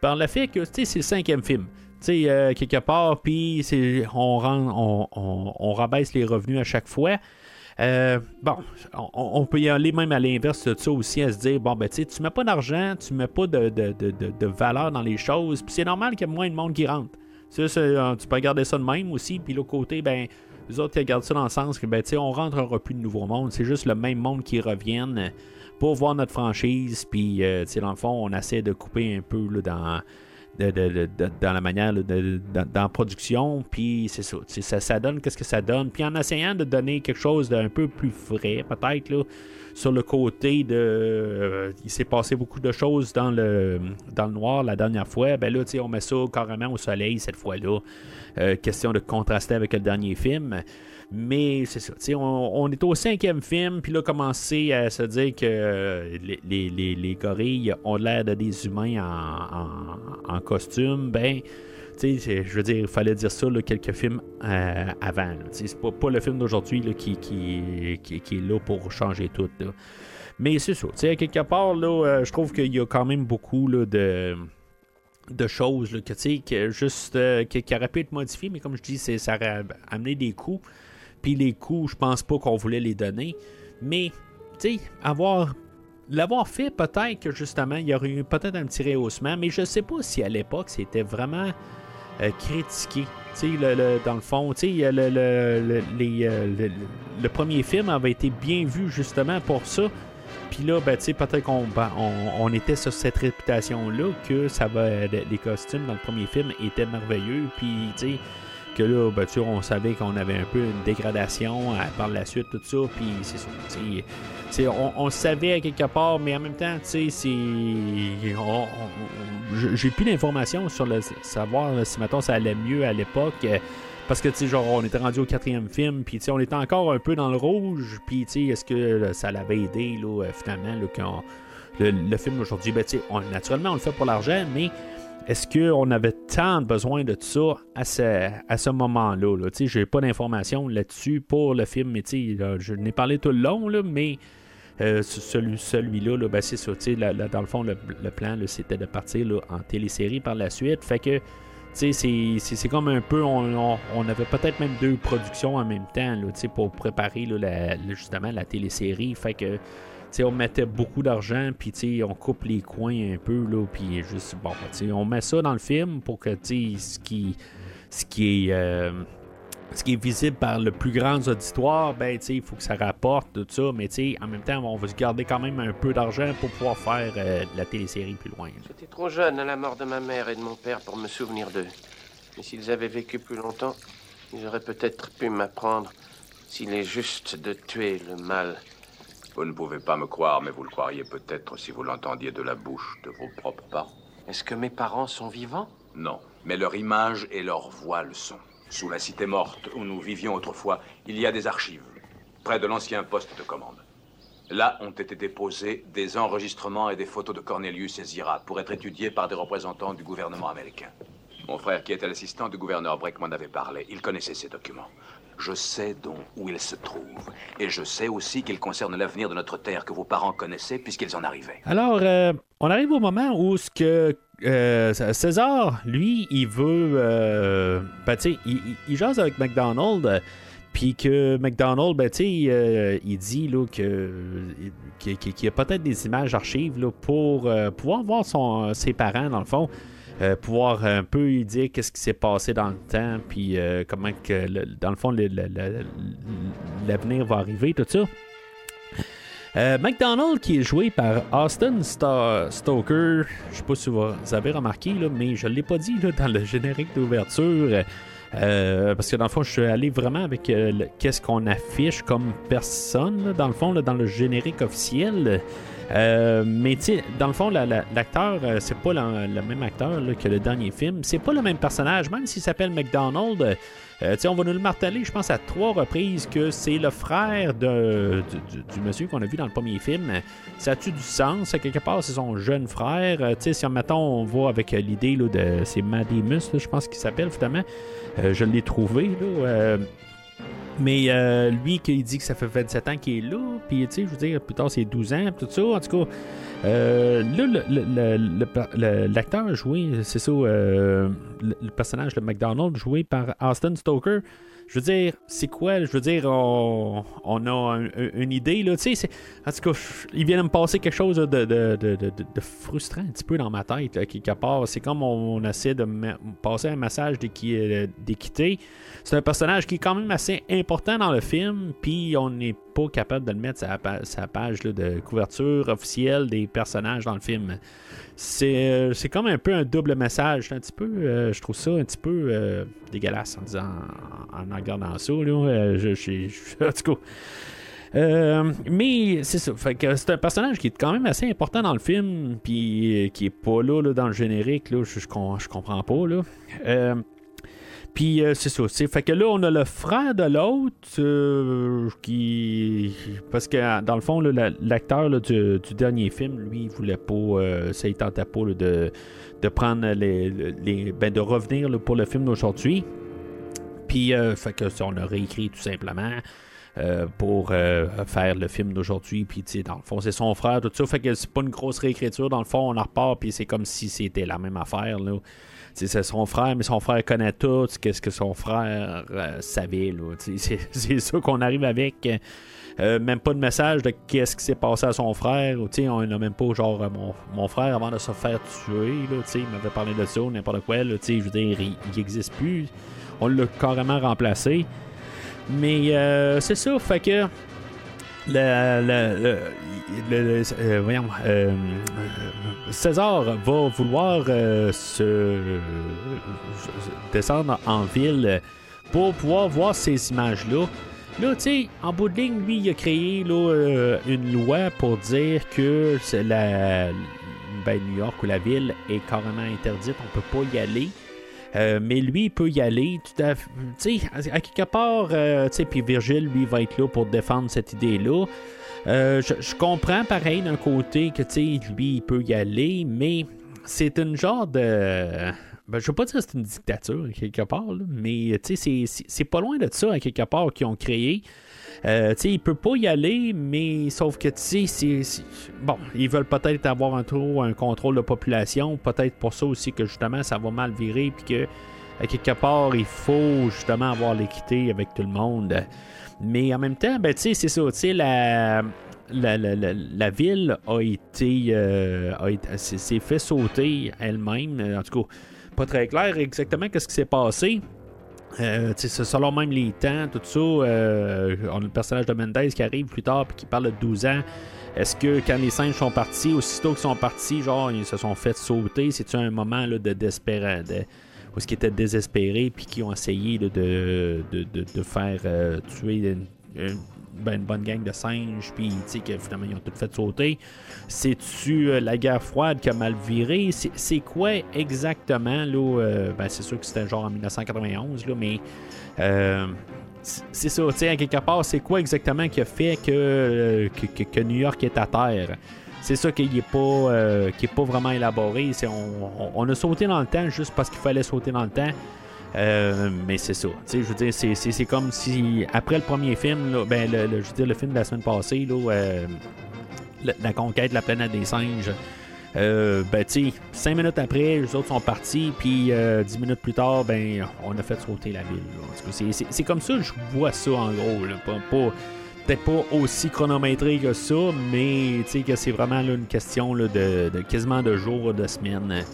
par le fait que, tu sais, c'est le cinquième film. Tu sais, euh, quelque part, puis on, on, on, on rabaisse les revenus à chaque fois. Euh, bon, on, peut y aller même à l'inverse de ça aussi, à se dire, bon, ben, tu tu mets pas d'argent, tu mets pas de, de, de, de- valeur dans les choses, puis c'est normal qu'il y ait moins de monde qui rentre. Ça, euh, tu peux regarder ça de même aussi, puis l'autre côté, ben, les autres, ils regardent ça dans le sens que, ben, tu sais, on rentrera plus de nouveaux mondes, c'est juste le même monde qui reviennent pour voir notre franchise, puis, euh, tu sais, dans le fond, on essaie de couper un peu là, dans de- dans la manière là, de, de- dans, dans la production, puis c'est ça, ça, donne qu'est-ce que ça donne, puis en essayant de donner quelque chose d'un peu plus frais, peut-être sur le côté de, euh, il s'est passé beaucoup de choses dans le dans le noir la dernière fois, ben là, on met ça carrément au soleil cette fois-là, Euh, question de contraster avec le dernier film. Mais c'est ça, on, on est au cinquième film, puis là, commencer à se dire que euh, les, les- les- les gorilles ont l'air de des humains en, en- costume, ben, je veux dire, il fallait dire ça quelques films euh, avant. C'est pas, pas le film d'aujourd'hui qui, qui, qui, qui est là pour changer tout. Mais c'est ça, quelque part, euh, je trouve qu'il y a quand même beaucoup de de choses là, que, que juste qui, auraient pu être modifiées, mais comme je dis, ça aurait amené des coûts. Puis les coûts, je pense pas qu'on voulait les donner. Mais, tu sais, avoir. L'avoir fait, peut-être que justement, il y aurait eu peut-être un petit rehaussement, mais je sais pas si à l'époque c'était vraiment euh, critiqué. Le, le- dans le fond, le, euh, le- le premier film avait été bien vu justement pour ça. Puis là, ben, peut-être qu'on ben, on était sur cette réputation-là que ça va, les costumes dans le premier film étaient merveilleux. Puis, tu sais, que là, ben, on savait qu'on avait un peu une dégradation euh, par la suite, tout ça, puis c'est ça. on, savait à quelque part, mais en même temps, tu sais, J'ai plus d'informations sur le savoir si, mettons, ça allait mieux à l'époque. euh, Parce que, genre, on était rendu au quatrième film, puis, tu sais, on était encore un peu dans le rouge, puis, tu sais, est-ce que ça l'avait aidé, là, euh, finalement, quand le, film aujourd'hui, ben, tu sais, naturellement, on le fait pour l'argent, mais est-ce qu'on avait tant besoin de ça à ce, à ce moment-là? Sais, J'ai pas d'informations là-dessus pour le film, mais je n'ai parlé tout le long, mais euh, ce- celui, celui-là, là, ben, c'est ça. dans le fond, le, plan, c'était de partir en télésérie par la suite. Fait que, c'est, c'est, comme un peu, on, on- avait peut-être même deux productions en même temps, pour préparer justement la télésérie. On mettait beaucoup d'argent, puis on coupe les coins un peu, là, puis juste, bon, tu sais, on met ça dans le film pour que, tu sais, ce qui, ce qui est... euh, ce qui est visible par le plus grand auditoire, ben, tu sais, il faut que ça rapporte tout ça, mais tu sais, en même temps, on va se garder quand même un peu d'argent pour pouvoir faire euh, la télésérie plus loin. J'étais trop jeune à la mort de ma mère et de mon père pour me souvenir d'eux. Mais s'ils avaient vécu plus longtemps, ils auraient peut-être pu m'apprendre s'il est juste de tuer le mal. Vous ne pouvez pas me croire, mais vous le croiriez peut-être si vous l'entendiez de la bouche de vos propres parents. Est-ce que mes parents sont vivants? Non, mais leur image et leur voix le sont. Sous la cité morte où nous vivions autrefois, il y a des archives, près de l'ancien poste de commande. Là ont été déposés des enregistrements et des photos de Cornelius et Zira pour être étudiés par des représentants du gouvernement américain. Mon frère, qui était l'assistant du gouverneur Breck, m'en avait parlé. Il connaissait ces documents. Je sais donc où ils se trouvent. Et je sais aussi qu'ils concernent l'avenir de notre terre que vos parents connaissaient puisqu'ils en arrivaient. Alors, euh, on arrive au moment où ce que euh, César, lui, il veut, euh, ben, tu sais, il, il- il jase avec McDonald, euh, puis que McDonald, ben, euh, il dit là que qu'il qu'il y a peut-être des images archives pour euh, pouvoir voir son, ses parents dans le fond. Euh, pouvoir un peu dire qu'est-ce qui s'est passé dans le temps, puis euh, comment que, dans le fond, l'avenir va arriver, tout ça. Euh, McDonald qui est joué par Austin Sta- Stoker, je sais pas si vous avez remarqué, là, mais je l'ai pas dit dans le générique d'ouverture. euh, parce que dans le fond, je suis allé vraiment avec qu'est-ce qu'on affiche comme personne, dans le fond, dans le générique officiel. Euh, mais tu dans le fond, la- la- l'acteur, euh, c'est pas le, même acteur que le dernier film. C'est pas le même personnage, même s'il s'appelle McDonald. euh, on va nous le marteler, je pense, à trois reprises que c'est le frère de, du, monsieur qu'on a vu dans le premier film. Ça a-tu du sens? Quelque part, c'est son jeune frère. Euh, si, mettons, on va avec l'idée de. C'est Madimus, je pense qu'il s'appelle, finalement. Euh, je l'ai trouvé, là. Mais euh, lui, qui dit que ça fait 27 ans qu'il est là, puis tu sais, je veux dire, plus tard c'est 12 ans, tout ça, en tout cas. euh, là, le- le- le- le le- l'acteur joué, c'est ça, euh, le, le personnage de McDonald joué par Austin Stoker. Je veux dire, c'est quoi? Je veux dire, on, a un- un- une idée, là. Tu sais, en tout cas, il vient de me passer quelque chose de, de, frustrant un petit peu dans ma tête, là, quelque part. C'est comme on, essaie de passer un message d'équi- euh, d'équité. C'est un personnage qui est quand même assez important dans le film, puis on n'est pas capable de le mettre sur la page de couverture officielle des personnages dans le film. C'est euh, c'est comme un peu un double message. Un petit peu, euh, je trouve ça un petit peu euh, dégueulasse en disant en, regardant ça. Là, en tout cas. Mais c'est ça. C'est un personnage qui est quand même assez important dans le film, puis qui est pas là, là, dans le générique. Là, je, je comprends pas. Là. Puis euh, c'est ça. Fait que là, on a le frère de l'autre euh, qui. Parce que dans le fond, l'acteur du, dernier film, lui, il voulait pas. euh, ça, il tentait pas de, prendre les. les- ben, de revenir pour le film d'aujourd'hui. Puis, fait que ça, on a réécrit tout simplement. pour faire le film d'aujourd'hui. Puis, tu dans le fond, c'est son frère, tout ça. Fait que c'est pas une grosse réécriture. Dans le fond, on en repart, puis c'est comme si c'était la même affaire. C'est son frère, mais son frère connaît tout, qu'est-ce que son frère euh, savait. C'est, ça qu'on arrive avec. euh, même pas de message de qu'est-ce qui s'est passé à son frère. ou, tu sais, on n'a même pas genre euh, mon, mon frère avant de se faire tuer. Là, il m'avait parlé de ça, n'importe quoi. Là, je veux dire, il n'existe plus. On l'a carrément remplacé. Mais euh, c'est ça, fait que. Le, le, le, euh, voyons, euh, euh, César va vouloir se descendre en ville pour pouvoir voir ces images-là. Là, tu sais, en bout de ligne, lui, il a créé là, une loi pour dire que la, ben, New York ou la ville est carrément interdite, on peut pas y aller. Euh, mais lui, il peut y aller. Tu sais, à quelque part, euh, puis Virgile, lui, va être là pour défendre cette idée-là. Euh, je, comprends pareil d'un côté que, tu sais, lui, il peut y aller, mais c'est une genre de. Ben, je veux pas dire que c'est une dictature, quelque part, mais, tu sais, c'est pas loin de ça, à quelque part, qu'ils ont créé. Euh, il peut pas y aller, mais sauf que tu sais, bon, ils veulent peut-être avoir un trop un contrôle de population, peut-être pour ça aussi que justement ça va mal virer, puis que à quelque part il faut justement avoir l'équité avec tout le monde. Mais en même temps, ben c'est ça, la, la, la, la, ville a été, euh, s'est fait sauter elle-même. En tout cas, pas très clair exactement qu'est-ce qui s'est passé. Euh, selon même les temps, tout ça, euh, on a le personnage de Mendez qui arrive plus tard et qui parle de 12 ans. Est-ce que quand les singes sont partis, aussitôt qu'ils sont partis, genre, ils se sont fait sauter, c'est-tu un moment là, de désespéré, de, où ce qui étaient désespérés puis qui ont essayé de, de, de, faire euh, tuer une, ben, une bonne gang de singes, puis que finalement ils ont tout fait sauter. C'est-tu euh, la guerre froide qui a mal viré? C'est quoi exactement? Là, euh, ben, c'est sûr que c'était genre en 1991, là, mais c'est ça, tu sais, quelque part, c'est quoi exactement qui a fait que, que, New York est à terre? C'est ça qui n'est pas, qui est pas vraiment élaboré. On, on, a sauté dans le temps juste parce qu'il fallait sauter dans le temps. Euh, mais c'est ça. Je veux dire, c'est comme si après le premier film, ben, le, je veux dire, le film de la semaine passée, là, euh, la, conquête de la planète des singes. Euh, ben, tu cinq minutes après, les autres sont partis, puis dix minutes plus tard, ben, on a fait sauter la ville. C'est comme ça que je vois ça, en gros. Pas, Peut-être pas aussi chronométré que ça, mais que c'est vraiment une question de, quasiment de jours, de semaines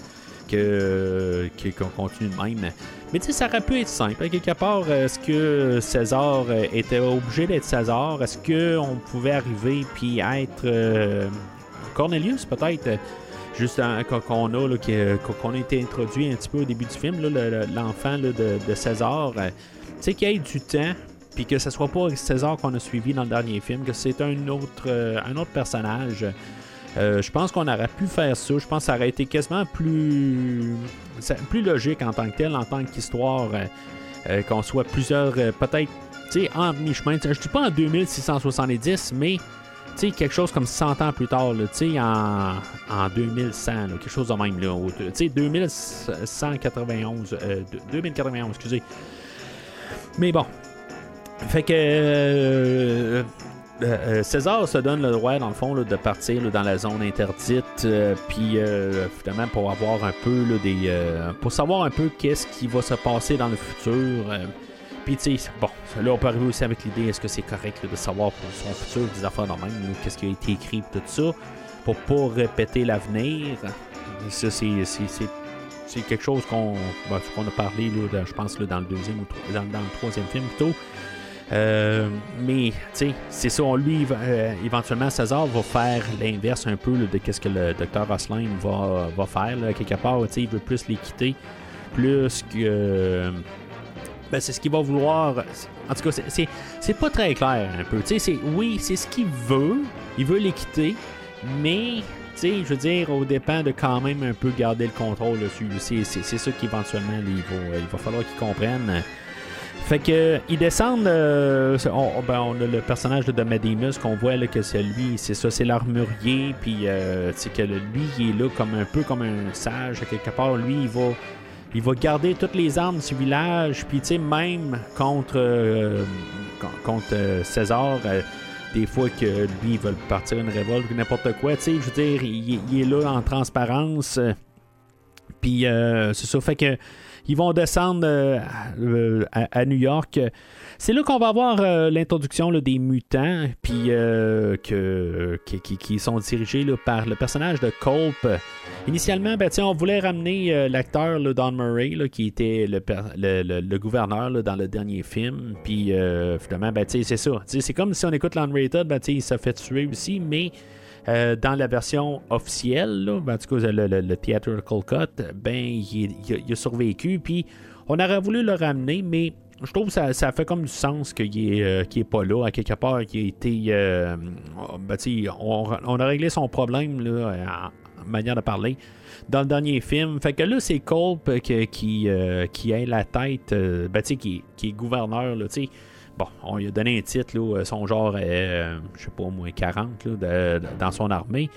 que qu'on continue de même. Mais tu sais, ça aurait pu être simple. quelque part, est-ce que César euh, était obligé d'être César? Est-ce qu'on pouvait arriver puis être euh, Cornelius, peut-être? Juste qu'on a, qu'on a été introduit un petit peu au début du film, l'enfant de, de, César. Tu sais, qu'il y ait du temps, puis que ce soit pas César qu'on a suivi dans le dernier film, que c'est un autre, un autre personnage. Euh, je pense qu'on aurait pu faire ça. Je pense que ça aurait été quasiment plus, plus logique en tant que tel, en tant qu'histoire, euh, euh, qu'on soit plusieurs, peut-être, tu sais, en mi-chemin. Je dis pas en 2670, mais tu sais, quelque chose comme 100 ans plus tard, tu sais, en, en 2100, quelque chose de même, là. Tu sais, 2191, 2091, excusez. Mais bon. Fait que euh, euh, César se donne le droit, dans le fond, de partir dans la zone interdite, euh, puis finalement pour avoir un peu des, pour savoir un peu qu'est-ce qui va se passer dans le futur. puis tu sais, bon, là on peut arriver aussi avec l'idée est-ce que c'est correct de savoir pour son futur des affaires même, qu'est-ce qui a été écrit, tout ça, pour pas répéter l'avenir. Ça c'est quelque chose qu'on ben, a parlé, je pense, dans le deuxième ou dans le troisième film plutôt. Euh, mais, tu sais, c'est ça. Lui, euh, éventuellement, César va faire l'inverse un peu de ce que le docteur Asselin va, va faire. quelque part, tu sais, il veut plus l'équité, plus que. Ben, c'est ce qu'il va vouloir. En tout cas, c'est pas très clair un peu. Tu sais, oui, c'est ce qu'il veut. Il veut l'équité, mais tu sais, je veux dire, au dépend de quand même un peu garder le contrôle dessus. C'est ça qu'éventuellement, il va, il va falloir qu'il comprenne. Fait que ils descendent. Euh, on, a le personnage de Medeimus qu'on voit là, que c'est lui, c'est ça, c'est l'armurier. Puis euh, c'est que lui, il est là comme un peu comme un sage quelque part. Lui, il va, il va garder toutes les armes du village. Puis tu sais, même contre euh, contre César. des fois que lui, il veut partir une révolte ou n'importe quoi, tu sais, je veux dire, il, il, est là en transparence. Puis c'est ça, fait que ils vont descendre euh, euh, à, New York. C'est là qu'on va avoir euh, l'introduction des mutants, puis que, qui, sont dirigés par le personnage de Culp. Initialement, ben, on voulait ramener l'acteur Don Murray, qui était le, gouverneur dans le dernier film. Puis finalement, ben, c'est ça. C'est comme si on écoute l'Unrated, ben, il s'est fait tuer aussi, mais Euh, dans la version officielle, là, en tout cas le, le, theatrical cut, ben il, a, survécu. Puis on aurait voulu le ramener, mais je trouve que ça, ça fait comme du sens qu'il n'est euh, est pas là. À quelque part, il a été. Euh, ben, on, on, a réglé son problème là, en manière de parler dans le dernier film. Fait que là, c'est Culp qui, qui, qui a la tête, ben, qui, qui est gouverneur. Là, Bon, on lui a donné un titre, son genre est, euh, je sais pas, au moins 40 dans son armée.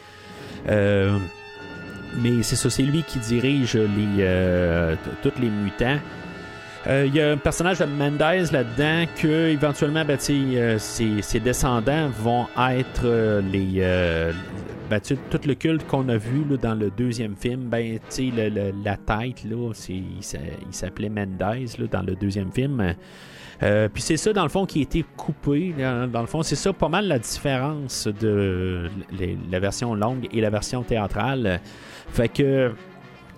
Euh, mais c'est ça, c'est lui qui dirige euh, tous les mutants. Il y a un personnage de Mendez là-dedans que éventuellement ben, ses, descendants vont être les ben, tout le culte qu'on a vu dans le deuxième film, ben, la tête, là, il s'appelait Mendez dans le deuxième film. Euh, puis c'est ça, dans le fond, qui a été coupé. Dans le fond, c'est ça pas mal la différence de la version longue et la version théâtrale. Fait que.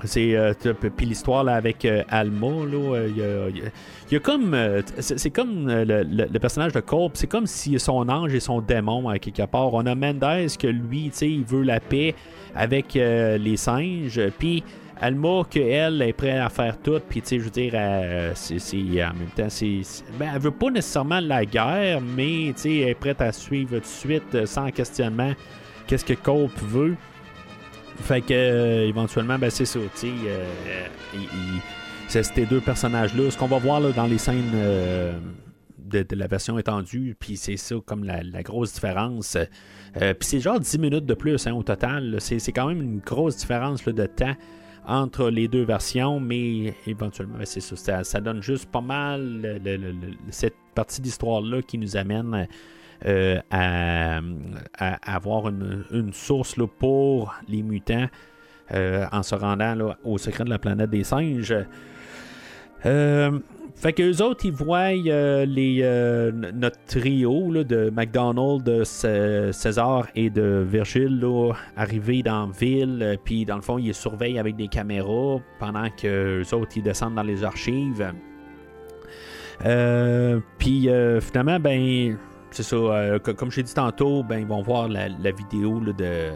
C'est euh, puis l'histoire là avec euh, Alma là, il y, a, comme c'est comme le, personnage de Corp, c'est comme si son ange et son démon à quelque part. On a Mendez que lui, tu sais, il veut la paix avec les singes, puis Alma, qu'elle est prête à faire tout, puis tu sais, je veux dire, en même temps, c'est, ben, elle veut pas nécessairement la guerre, mais tu sais, elle est prête à suivre tout de suite, euh, sans questionnement, qu'est-ce que Cope veut. Fait que, euh, éventuellement, ben, c'est ça, tu euh, c'est ces deux personnages-là. Ce qu'on va voir là, dans les scènes de, la version étendue, puis c'est ça comme la, grosse différence. puis c'est genre 10 minutes de plus hein, au total. C'est, quand même une grosse différence de temps entre les deux versions, mais éventuellement, ben, c'est ça, ça, donne juste pas mal cette partie d'histoire-là qui nous amène euh, à, avoir une, source là, pour les mutants euh, en se rendant au secret de la planète des singes. Euh, fait que les autres, ils voient euh, les, euh, notre trio de McDonald, de César et de Virgile arriver dans la ville. Puis dans le fond, ils surveillent avec des caméras pendant que les autres, ils descendent dans les archives. puis finalement, ben, c'est ça. comme j'ai dit tantôt, ben, ils vont voir la, vidéo de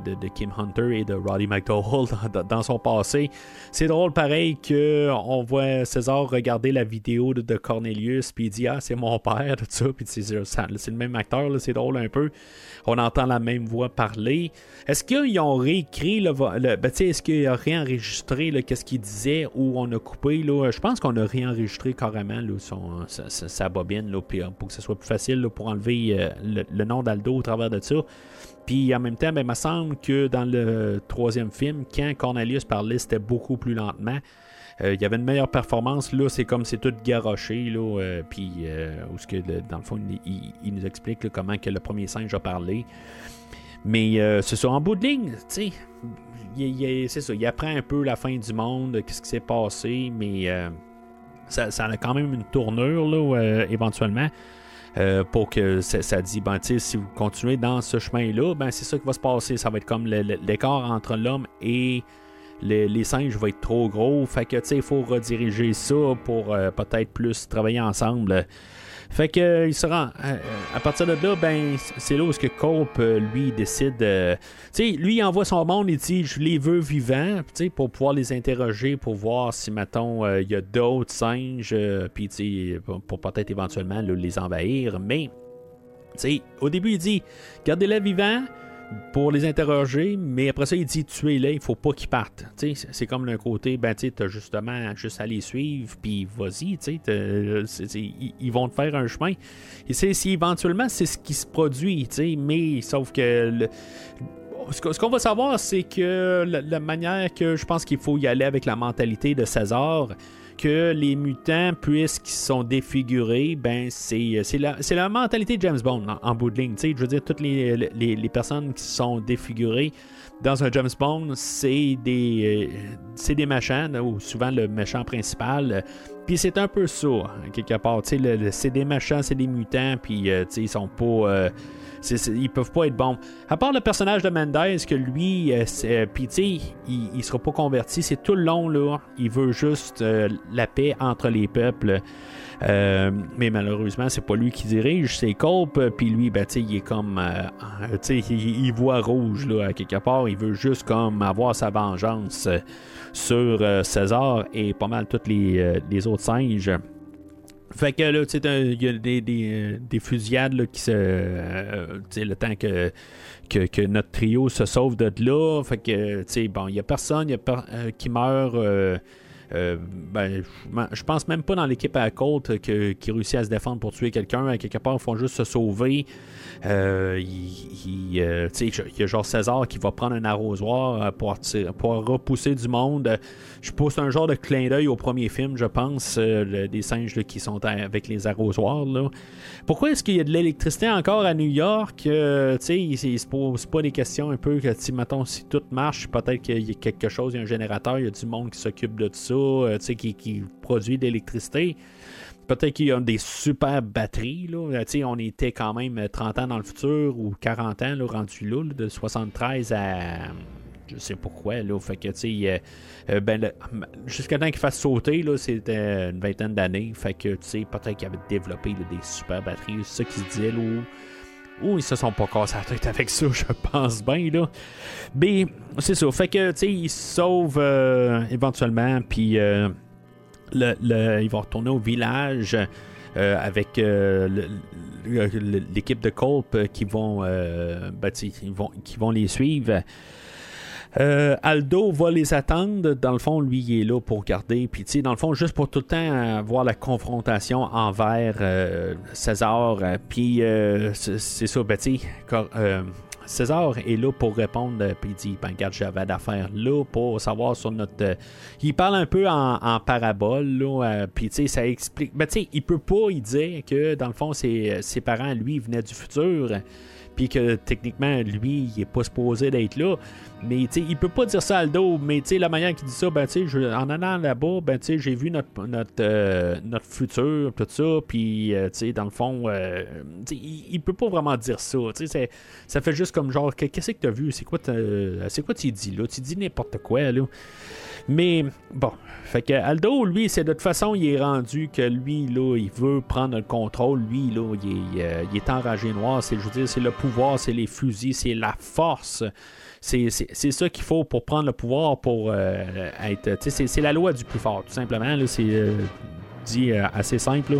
de, Kim Hunter et de Roddy McDowell dans, son passé. C'est drôle, pareil, qu'on voit César regarder la vidéo de, Cornelius, puis il dit Ah, c'est mon père, tout ça, puis c'est le même acteur, c'est drôle un peu. On entend la même voix parler. Est-ce qu'ils ont réécrit le. ben, est-ce qu'ils ont réenregistré qu'est-ce qu'il disait ou on a coupé là, Je pense qu'on a réenregistré carrément là, son, sa, bobine là, euh, pour que ce soit plus facile pour enlever euh, le, le, nom d'Aldo au travers de ça. Puis en même temps, ben, il me semble que dans le troisième film, quand Cornelius parlait, c'était beaucoup plus lentement. Euh, il y avait une meilleure performance. Là, c'est comme c'est tout garoché. Là, euh, puis, euh, ce que, dans le fond, il, nous explique comment que le premier singe a parlé. Mais c'est ça, en bout de ligne, tu sais, c'est ça, il apprend un peu la fin du monde, qu'est-ce qui s'est passé, mais ça, ça, a quand même une tournure, là, éventuellement. Pour que ça, dit, ben, si vous continuez dans ce chemin-là, ben, c'est ça qui va se passer. Ça va être comme l'écart entre l'homme et les, singes va être trop gros. Fait que, il faut rediriger ça pour euh, peut-être plus travailler ensemble. Fait que euh, il se rend. à partir de là, ben c'est là où que Cope lui décide. tu sais, lui il envoie son monde, il dit je les veux vivants, tu pour pouvoir les interroger, pour voir si mettons il y a d'autres singes, puis tu pour, peut-être éventuellement les envahir. Mais tu sais, au début il dit gardez-les vivants pour les interroger, mais après ça, il dit tuez-les, il faut pas qu'ils partent. C'est comme d'un côté, ben, tu as justement juste à les suivre, puis vas-y, ils vont te faire un chemin. Et si éventuellement, c'est ce qui se produit, mais sauf que. ce qu'on va savoir, c'est que la, manière que je pense qu'il faut y aller avec la mentalité de César, que les mutants, puisqu'ils sont défigurés, ben c'est, la, la, mentalité de James Bond en, bout de ligne. Je veux dire, toutes les, les, personnes qui sont défigurées dans un James Bond, c'est des, c'est des méchants, ou souvent le méchant principal. Puis c'est un peu ça, quelque part. c'est des méchants, c'est des mutants, puis euh, ils sont pas. Euh, ils peuvent pas être bons. À part le personnage de Mendez, que lui, euh, euh puis il, il sera pas converti. C'est tout le long, là. Il veut juste euh, la paix entre les peuples. Euh, mais malheureusement, c'est pas lui qui dirige, c'est Culp. Puis lui, ben, il est comme. Il, voit rouge là, à quelque part. Il veut juste comme avoir sa vengeance sur César et pas mal tous les, les autres singes. Fait que là, tu sais, il y a des, des, des fusillades là, qui se. tu sais, le temps que que, notre trio se sauve de là. Fait que, tu sais, bon, il n'y a personne euh, qui meurt. Euh, euh, ben, je pense même pas dans l'équipe à Colt qui réussit à se défendre pour tuer quelqu'un. Quelque part, ils font juste se sauver. Euh, il, y a genre César qui va prendre un arrosoir pour, pour repousser du monde. Je pousse un genre de clin d'œil au premier film, je pense, des singes qui sont avec les arrosoirs. Pourquoi est-ce qu'il y a de l'électricité encore à New York? Euh, il se pose pas des questions un peu que si, mettons, si tout marche, peut-être qu'il y a quelque chose, il y a un générateur, il y a du monde qui s'occupe de ça, euh, qui, qui produit de l'électricité. Peut-être qu'il y a des super batteries. Là. Euh, on était quand même 30 ans dans le futur ou 40 ans là, rendu là, de 73 à je sais pourquoi. Là. Fait que, tu sais, ben, jusqu'à temps qu'il fasse sauter, là, c'était une vingtaine d'années. Fait que, tu sais, peut-être qu'il avait développé des super batteries. C'est ça qui se disait, là. Ou ils se sont pas cassés la tête avec ça, je pense bien, là. Mais, c'est ça. Fait que, tu sais, ils sauvent euh, éventuellement, puis euh, le, le, ils vont retourner au village. Euh, avec l'équipe de Culp qui vont, ben, vont, qui vont les suivre. Euh, Aldo va les attendre. Dans le fond, lui, il est là pour garder. Puis, dans le fond, juste pour tout le temps avoir la confrontation envers euh, César. Puis, euh, c'est ça, ben, César est là pour répondre, puis il dit ben, Regarde, j'avais d'affaires là pour savoir sur notre. il parle un peu en, parabole, là, puis tu sais, ça explique. Ben, tu sais, il peut pas y dire que, dans le fond, ses parents, lui, venaient du futur puis que techniquement, lui, il est pas supposé d'être là. Mais il peut pas dire ça à Aldo, mais la manière qu'il dit ça, ben tu en allant là-bas, ben j'ai vu notre notre, euh, notre futur, tout ça, puis euh, dans le fond, euh, il, il, peut pas vraiment dire ça. Ça fait juste comme genre, qu'est-ce que tu as vu? C'est quoi tu dis là? Tu dis n'importe quoi, là. Mais bon, fait que Aldo, lui, c'est de toute façon, il est rendu que lui, là, il veut prendre le contrôle. Lui, là, il est, euh, enragé noir. C'est, je veux dire, c'est le pouvoir, c'est les fusils, c'est la force. C'est, ça qu'il faut pour prendre le pouvoir, pour euh, être. C'est, la loi du plus fort, tout simplement. Là, c'est euh, dit assez simple.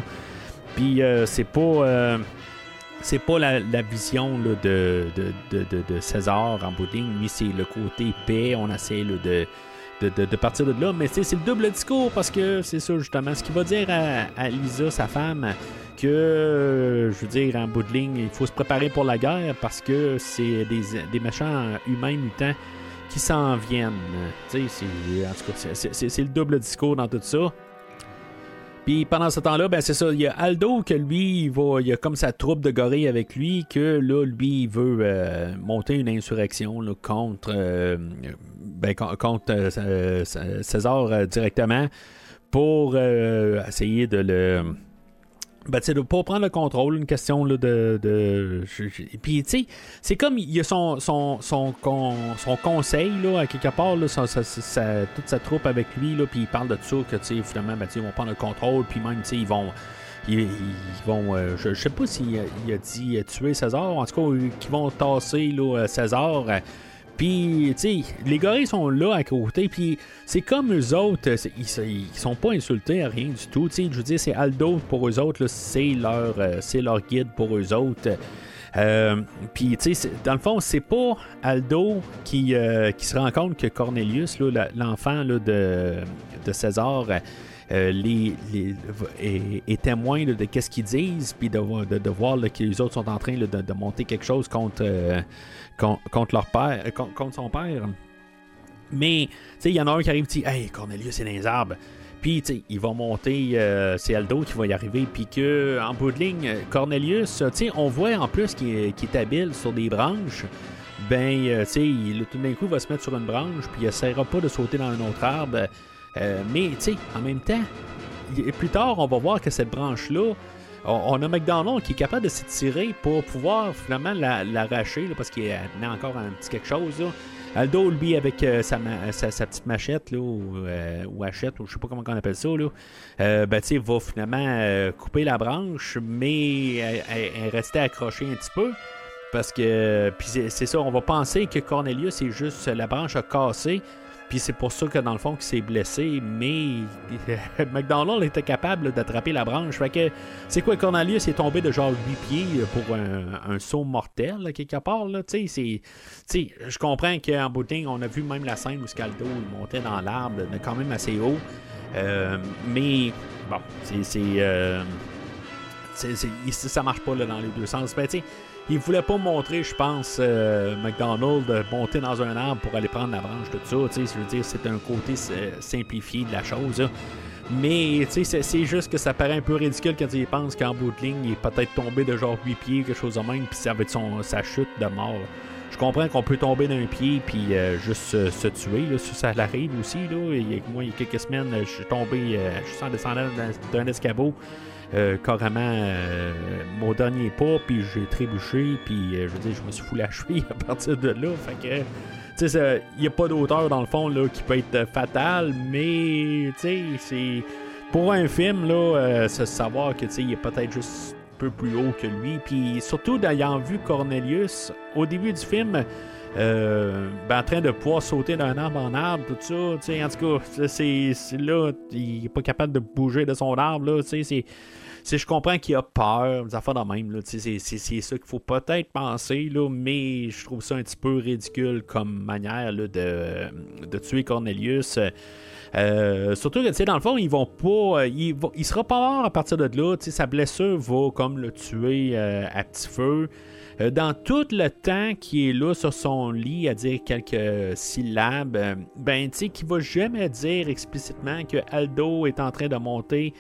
Puis c'est pas c'est pas la, vision là, de, César en bout Lui, c'est le côté paix. On essaie de, de, partir de là. Mais c'est le double discours parce que c'est ça justement. Ce qu'il va dire à, Lisa, sa femme, que je veux dire, en bout de ligne, il faut se préparer pour la guerre parce que c'est des, des méchants humains mutants qui s'en viennent. Tu sais, en tout cas, c'est le double discours dans tout ça. Puis pendant ce temps-là, ben c'est ça, il y a Aldo que lui, il, va, il a comme sa troupe de gorilles avec lui, que là, lui, il veut euh, monter une insurrection contre, euh, ben, contre euh, César directement pour essayer de le ben, tu sais, pour prendre le contrôle, une question là, de, de. Puis, tu sais, c'est comme il y a son, son, son, son conseil, là, à quelque part, là, toute sa troupe avec lui, là, puis il parle de ça, que, tu sais, finalement, ben, ils vont prendre le contrôle, puis même, tu sais, ils vont. Ils, vont. Euh, je, sais pas s'il il a dit tuer César, en tout cas, qu'ils vont tasser là, César. Puis, tu les gorilles sont là à côté, puis c'est comme eux autres, ils, sont pas insultés à rien du tout. Je veux dire, c'est Aldo pour eux autres, c'est leur, euh, c'est leur guide pour eux autres. Euh, puis, tu sais, dans le fond, c'est pas Aldo qui, euh, qui se rend compte que Cornelius, l'enfant de, de César, les, est, témoin de, qu'est-ce qu'ils disent, puis de, voir que les autres sont en train de, monter quelque chose contre, contre, leur père, euh, contre, son père. Mais, tu sais, il y en a un qui arrive, dit Hey, Cornelius, c'est dans les arbres. Puis, tu sais, il va monter, euh, c'est Aldo qui va y arriver. Puis que, en bout de ligne, Cornelius, tu sais, on voit en plus qu'il est, habile sur des branches. Ben, euh, tu sais, tout d'un coup, il va se mettre sur une branche, puis il essaiera pas de sauter dans un autre arbre. Mais, tu sais, en même temps, plus tard, on va voir que cette branche-là, on, a McDonald qui est capable de s'étirer pour pouvoir finalement l'arracher parce qu'il a encore un petit quelque chose. Aldo, lui, avec euh, sa, sa- petite machette, là, ou, euh, ou hachette, ou je sais pas comment on appelle ça, là, euh, ben, va finalement euh, couper la branche, mais elle, restait accrochée un petit peu. Parce que, puis c'est c'est ça, on va penser que Cornelius, c'est juste la branche a cassé, puis c'est pour ça que dans le fond, qu'il s'est blessé, mais McDonald était capable d'attraper la branche. Fait que, c'est quoi, Cornelius est tombé de genre 8 pieds pour un, saut mortel, quelque part, là, tu sais, c'est. Tu sais, je comprends qu'en bout de ligne, on a vu même la scène où Scaldo montait dans l'arbre, quand même assez haut. Euh, mais, bon, c'est. c'est, euh, c'est- c'est- ça marche pas là, dans les deux sens. Ben, il voulait pas montrer, je pense, euh, McDonald de monter dans un arbre pour aller prendre la branche, tout ça. Tu sais, je veux dire, c'est un côté euh, simplifié de la chose. là. Mais tu sais, c'est- juste que ça paraît un peu ridicule quand tu y penses qu'en bout de ligne, il est peut-être tombé de genre 8 pieds, quelque chose de même, puis ça va être son, sa chute de mort. Je comprends qu'on peut tomber d'un pied puis euh, juste se, se tuer, là, ça, ça l'arrive aussi. Là. Moi, il y a quelques semaines, je suis tombé, euh, je suis en descendant d'un escabeau, euh, carrément euh, mon dernier pas, puis j'ai trébuché, puis euh, je veux je me suis foutu la cheville à partir de là. Fait que, tu sais, il n'y a pas d'auteur dans le fond là, qui peut être fatal, mais tu c'est. Pour un film, là, c'est savoir que tu sais, il est peut-être juste un peu plus haut que lui. Puis surtout, d'ayant vu Cornelius au début du film, euh, ben, en train de pouvoir sauter d'un arbre en arbre, tout ça, en tout cas, c'est là, il est pas capable de bouger de son arbre, là, je comprends qu'il a peur, des affaires de même, c'est- ça qu'il faut peut-être penser, là, mais je trouve ça un petit peu ridicule comme manière là, de, de tuer Cornelius. Euh, surtout que, dans le fond, ils vont pas. euh, il, va- sera pas mort à partir de là. Sa blessure va comme le tuer à petit feu. Euh, dans tout le temps qu'il est là sur son lit à dire quelques syllabes, euh, ben, tu sais, qu'il va jamais dire explicitement que Aldo est en train de monter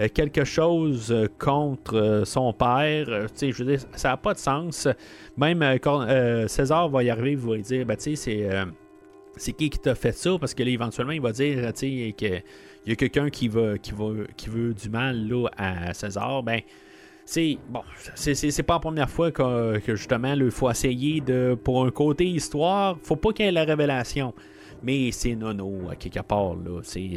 euh, quelque chose contre son père. Je veux dire, ça n'a pas de sens. Même Cor- euh, César va y arriver, il va lui dire, ben, tu sais, c'est. c'est qui qui t'a fait ça? Parce que là, éventuellement, il va dire, tu sais, que il y a quelqu'un qui va, qui, va, qui veut du mal là, à César. Ben, c'est bon, c'est, pas la première fois que, justement, il faut essayer de, pour un côté histoire, faut pas qu'il y ait la révélation. Mais c'est nono, à quelque part, là. C'est,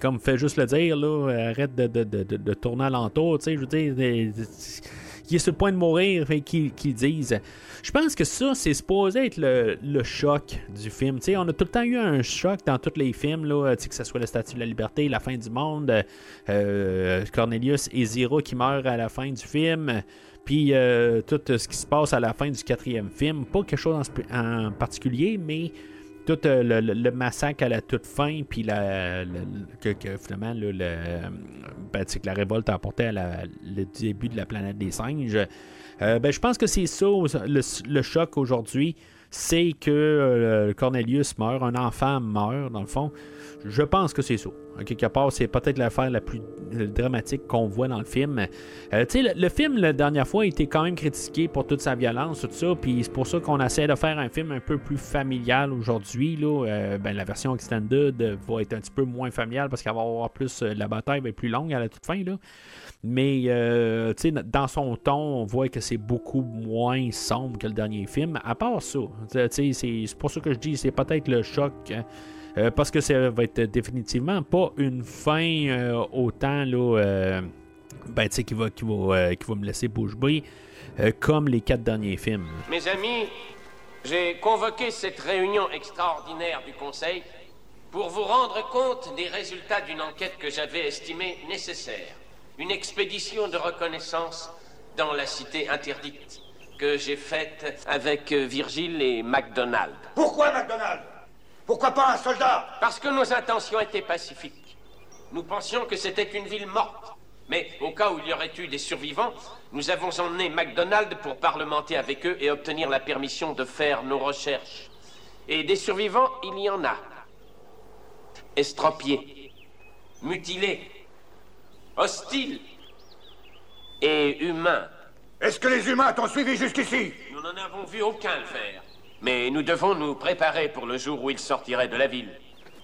comme fait juste le dire, là. Arrête de, de, de, de, tourner alentour. Je veux dire, qui est sur le point de mourir, fait qu'ils qu'ils disent. Je pense que ça, c'est supposé être le, le choc du film. Tu sais, on a tout le temps eu un choc dans tous les films, là, que ce soit la Statue de la Liberté, la fin du monde, euh, Cornelius et Zira qui meurent à la fin du film, puis euh, tout ce qui se passe à la fin du quatrième film. Pas quelque chose en particulier, mais tout euh, le, massacre à la toute fin, puis la, que, finalement le, ben, que la révolte a apporté à la- le début de la planète des singes. Euh, ben, je pense que c'est ça le, le choc aujourd'hui, c'est que euh, Cornelius meurt, un enfant meurt dans le fond. Je pense que c'est ça. Quelque part, c'est peut-être l'affaire la plus dramatique qu'on voit dans le film. Euh, tu sais, le, film, la dernière fois, a été quand même critiqué pour toute sa violence, tout ça. Puis c'est pour ça qu'on essaie de faire un film un peu plus familial aujourd'hui. Euh, ben, la version extended euh, va être un petit peu moins familiale parce qu'elle va avoir plus. la bataille va être plus longue à la toute fin. Là. Mais tu sais, dans son ton, on voit que c'est beaucoup moins sombre que le dernier film. À part ça, tu sais, c'est pour ça que je dis c'est peut-être le choc. Euh, parce que ça va être définitivement pas une fin euh, autant là, euh, ben, tu sais, qui va, qui, va, euh, qui va me laisser bouche bée euh, comme les quatre derniers films. Mes amis, j'ai convoqué cette réunion extraordinaire du Conseil pour vous rendre compte des résultats d'une enquête que j'avais estimée nécessaire. Une expédition de reconnaissance dans la cité interdite que j'ai faite avec Virgile et MacDonald. Pourquoi McDonald Pourquoi pas un soldat Parce que nos intentions étaient pacifiques. Nous pensions que c'était une ville morte. Mais au cas où il y aurait eu des survivants, nous avons emmené MacDonald pour parlementer avec eux et obtenir la permission de faire nos recherches. Et des survivants, il y en a. Estropiés, mutilés, hostiles et humains. Est-ce que les humains t'ont suivi jusqu'ici? Nous n'en avons vu aucun le faire. Mais nous devons nous préparer pour le jour où il sortirait de la ville.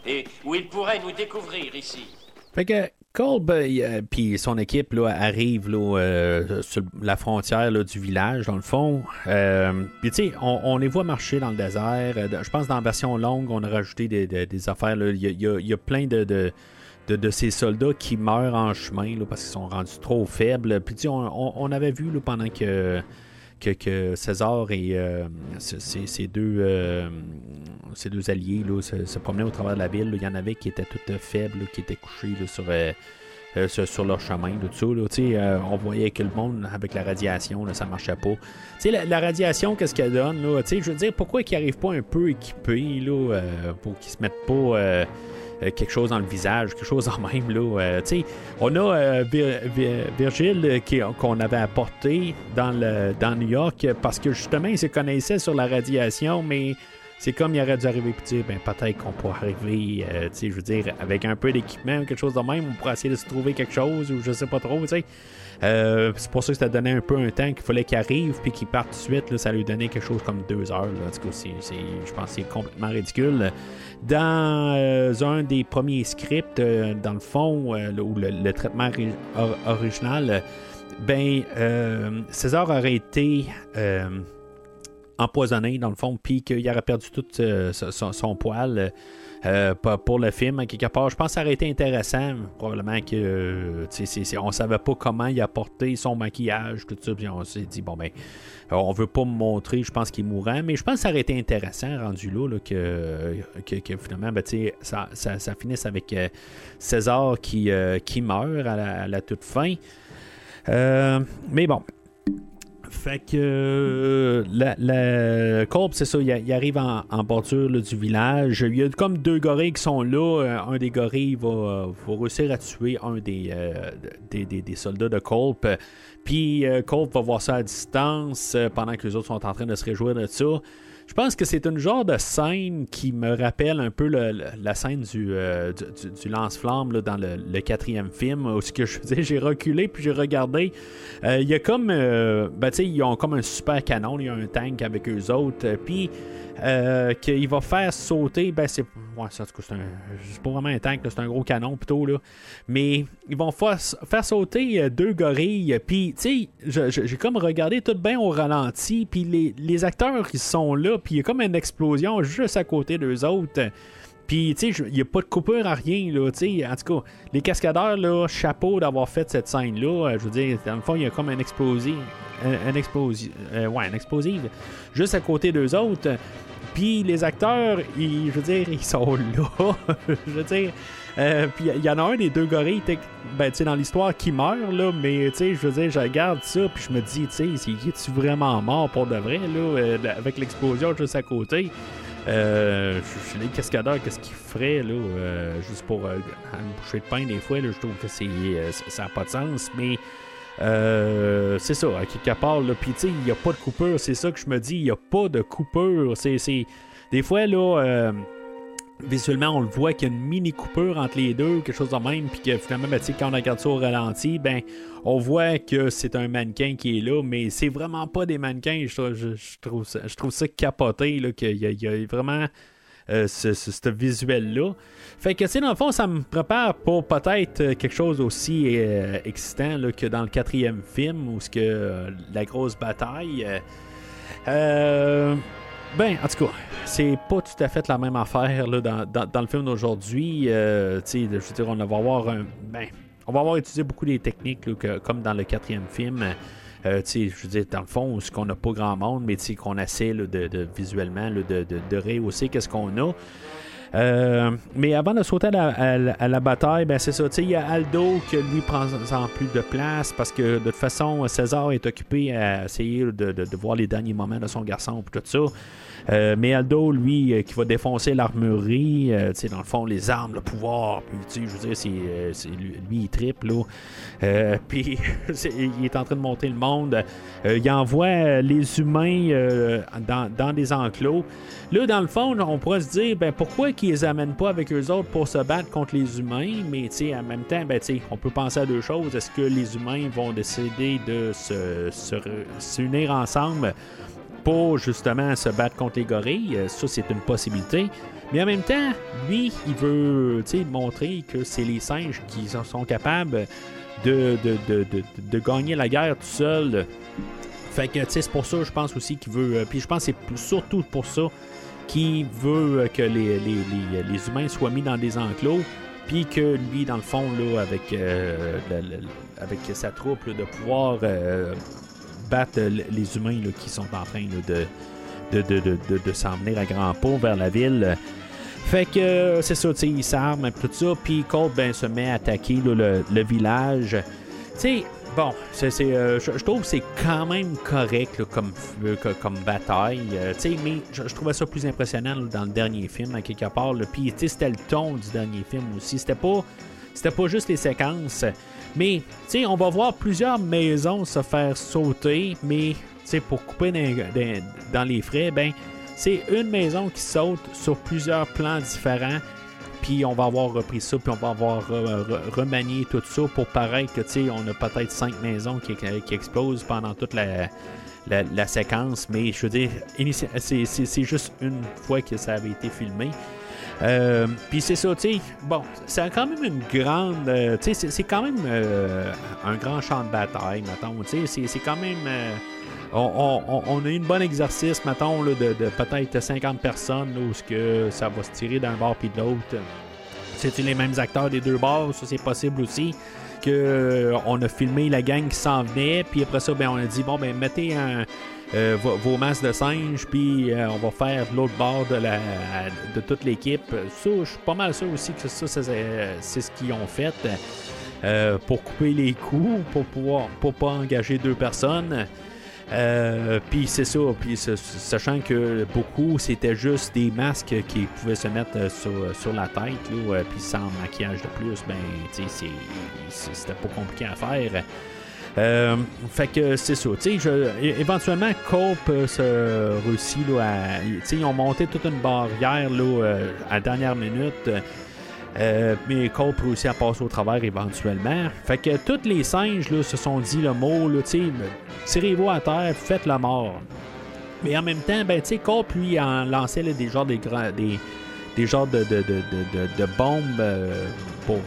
Et où il pourrait nous découvrir ici. Fait que Kolb euh, puis son équipe là, arrive là, euh, sur la frontière là, du village, dans le fond. Euh, puis tu sais, on, on les voit marcher dans le désert. Euh, Je pense dans la version longue, on a rajouté des, des- des affaires. Il y, y y a plein de, de, de- de ces soldats qui meurent en chemin là, parce qu'ils sont rendus trop faibles. Puis on, on- on avait vu là, pendant que, que, César et euh, ce- ces, deux, euh, deux alliés là, se, promenaient au travers de la ville. Il y en avait qui étaient toutes faibles, qui étaient couchés euh, sur, sur leur chemin, tout on voyait que le monde, avec la radiation, là, ça marchait pas. La, la radiation, qu'est-ce qu'elle donne? Là? Je veux dire, pourquoi ils n'arrivent pas un peu équipés là, pour qu'ils se mettent pas quelque chose dans le visage, quelque chose en même? Là, euh, on a euh, Vir- Vir- Virgile euh, qu'on avait apporté dans, le, dans New York euh, parce que justement, il se connaissait sur la radiation, mais c'est comme il aurait dû arriver et dire, ben peut-être qu'on pourrait arriver, euh, je veux dire, avec un peu d'équipement quelque chose de même, on pourrait essayer de se trouver quelque chose ou je sais pas trop, tu sais. Euh, c'est pour ça que ça donnait un peu un temps qu'il fallait qu'il arrive puis qu'il parte tout de suite. Ça lui donnait quelque chose comme deux heures. Là. Je pense que c'est complètement ridicule. Dans euh, un des premiers scripts, euh, dans le fond, où le, traitement ri- or- original, ben, César aurait été empoisonné, dans le fond, puis qu'il aurait perdu tout son poil. Euh, pour- le film, à quelque part, je pense que ça aurait été intéressant. Probablement que euh, c'est- on savait pas comment il a porté son maquillage, tout ça, puis on s'est dit bon ben, on veut pas me montrer, je pense qu'il est mourant, mais je pense que ça aurait été intéressant rendu là, que, finalement ben, ça, ça, ça finisse avec euh, César qui, euh, qui meurt à la, toute fin. Mais bon. Fait que euh, Colb, c'est ça, il, arrive en, bordure du village. Il y a comme deux gorilles qui sont là. Euh, Un des gorilles va, réussir à tuer un des, euh, des, des- soldats de Colp. Puis euh, va voir ça à distance euh, pendant que les autres sont en train de se réjouir de ça. Je pense que c'est une genre de scène qui me rappelle un peu la scène du, euh, lance-flamme dans le, quatrième film, ce que je faisais, j'ai reculé puis j'ai regardé. Euh, Il y a comme, euh, ben, ils ont comme un super canon, il y a un tank avec eux autres, puis qu'il va faire sauter, ben c'est, ouais, c'est, pas vraiment un tank, c'est un gros canon plutôt là, mais ils vont faire, faire sauter deux gorilles, puis j'ai comme regardé tout bien au ralenti, puis les, les acteurs ils sont là, puis il y a comme une explosion juste à côté d'eux autres. Puis, tu sais, il n'y a pas de coupure à rien, là, tu. En tout cas, les cascadeurs, là, chapeau d'avoir fait cette scène-là. Euh, Je veux dire, dans le fond, il y a comme un explosif. Un explosif. euh, ouais, un explosif. Juste à côté d'eux autres. Puis, les acteurs, ils, je veux dire, ils sont là. je veux dire. Euh, il y en a un des deux gorilles, ben, dans l'histoire qui meurt, là, mais je veux dire, je regarde ça, puis je me dis, tu sais, est-tu vraiment mort pour de vrai, là, euh, avec l'explosion juste à côté? Euh, je- les cascadeurs, qu'est-ce qu'ils feraient là, euh, juste pour une bouchée de pain des fois, là, je trouve que c'est, ça n'a pas de sens, mais c'est ça, à quelque part, là, puis il n'y a pas de coupure, c'est ça que je me dis, il n'y a pas de coupure, c'est, des fois, là, visuellement, on le voit qu'il y a une mini coupure entre les deux, quelque chose de même, puis que finalement, ben, quand on regarde ça au ralenti, ben, on voit que c'est un mannequin qui est là, mais c'est vraiment pas des mannequins. Je, trouve, ça, je trouve ça capoté, qu'il y a, vraiment euh, ce, visuel-là. Fait que, tu dans le fond, ça me prépare pour peut-être euh, quelque chose aussi euh, excitant que dans le quatrième film, où ce que euh, la grosse bataille. euh, ben, en tout cas, c'est pas tout à fait la même affaire là, dans, dans- le film d'aujourd'hui. Euh, je veux dire, on va avoir un. Ben, on va utilisé beaucoup des techniques comme dans le quatrième film. Euh, je veux dire, dans le fond, ce qu'on n'a pas grand monde, mais qu'on essaie là, de, de- visuellement de, de, de rehausser qu'est-ce qu'on a. Euh, mais avant de sauter à la, bataille, ben c'est ça. Il y a Aldo qui lui prend en plus de place parce que de toute façon, César est occupé à essayer de, de- de voir les derniers moments de son garçon et tout ça. Euh, mais Aldo, lui, euh, qui va défoncer l'armurerie, euh, dans le fond, les armes, le pouvoir, puis je veux dire, c'est, lui, il triple, là. Puis il est en train de monter le monde. Il envoie les humains dans, des enclos. Là, dans le fond, on pourrait se dire, ben pourquoi qu'ils les amènent pas avec eux autres pour se battre contre les humains? Mais en même temps, ben, on peut penser à deux choses. Est-ce que les humains vont décider de se, s'unir ensemble pour justement se battre contre les gorilles. Euh, ça, c'est une possibilité. Mais en même temps, lui, il veut montrer que c'est les singes qui sont capables de, de, gagner la guerre tout seul. Fait que, c'est pour ça, je pense aussi qu'il veut. Euh, puis je pense que c'est surtout pour ça qu'il veut que les, les, humains soient mis dans des enclos. Puis que lui, dans le fond, là, avec, euh, avec sa troupe, de pouvoir battre les humains qui sont en train de, de, à grands pas vers la ville. Fait que euh, c'est ça, tu sais, il s'arme tout ça, puis Colt ben, se met à attaquer le, village. Bon, euh, je, trouve que c'est quand même correct comme, euh, bataille. mais je, trouvais ça plus impressionnant dans le dernier film, à quelque part. Puis, tu c'était le ton du dernier film aussi. C'était pas, c'était pas juste les séquences. Mais, tu sais, on va voir plusieurs maisons se faire sauter, mais, tu sais, pour couper dans, les frais, ben, c'est une maison qui saute sur plusieurs plans différents. Puis on va avoir repris ça, puis on va avoir remanié tout ça pour paraître que, tu sais, on a peut-être cinq maisons qui, explosent pendant toute la, séquence, mais je veux dire, c'est juste une fois que ça avait été filmé. Euh, puis c'est ça, tu sais, bon, c'est quand même une grande, euh, tu sais, c'est quand même euh, un grand champ de bataille, mettons, tu sais, c'est quand même, on, a eu un bon exercice, mettons, de, peut-être 50 personnes, là, où que ça va se tirer d'un bord puis de l'autre. C'est les mêmes acteurs des deux bords, ça c'est possible aussi. Que on a filmé la gang qui s'en venait, puis après ça, ben, on a dit, bon, ben, mettez un euh, vos, masses de singes, puis euh, on va faire l'autre bord de, la, de toute l'équipe. Ça, je suis pas mal sûr aussi que ça, c'est ce qu'ils ont fait euh, pour couper les coups, pour pouvoir pour pas engager deux personnes. puis c'est ça, puis sachant que beaucoup c'était juste des masques qui pouvaient se mettre sur, la tête, puis sans maquillage de plus, ben c'était pas compliqué à faire. Euh, fait que c'est ça. éventuellement, Cope euh, se réussit là, à. Ils ont monté toute une barrière là, euh, à la dernière minute. mais Cope réussit à passer au travers éventuellement. Fait que tous les singes là, se sont dit le mot là, tirez-vous à terre, faites la mort. Mais en même temps, ben, Cope lui en lançait des genres des, genres de, bombes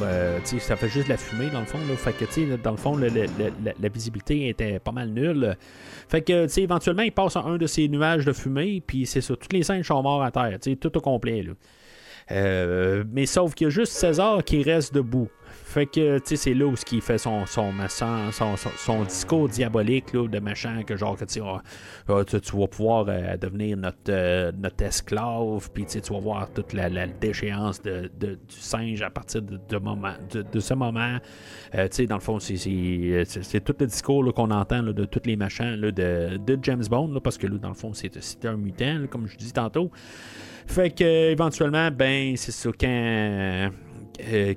Euh, ça fait juste de la fumée dans le fond. Là. Fait que, dans le fond, la visibilité était pas mal nulle. Fait que, éventuellement, il passe un de ces nuages de fumée, puis c'est ça. Tous les singes sont morts à terre, tout au complet. Là. Euh, mais sauf qu'il y a juste César qui reste debout. Fait que, tu sais, c'est là où il fait son, son, discours diabolique là, de machin, que genre, que ah, ah, tu, tu vas pouvoir euh, devenir notre, euh, notre esclave, puis tu vas voir toute la, déchéance de, du singe à partir de, ce moment. Euh, tu sais, dans le fond, c'est tout le discours qu'on entend de tous les machins de, de James Bond, parce que là, dans le fond, c'est un mutant, comme je dis tantôt. Fait que éventuellement, ben, c'est ça, quand euh,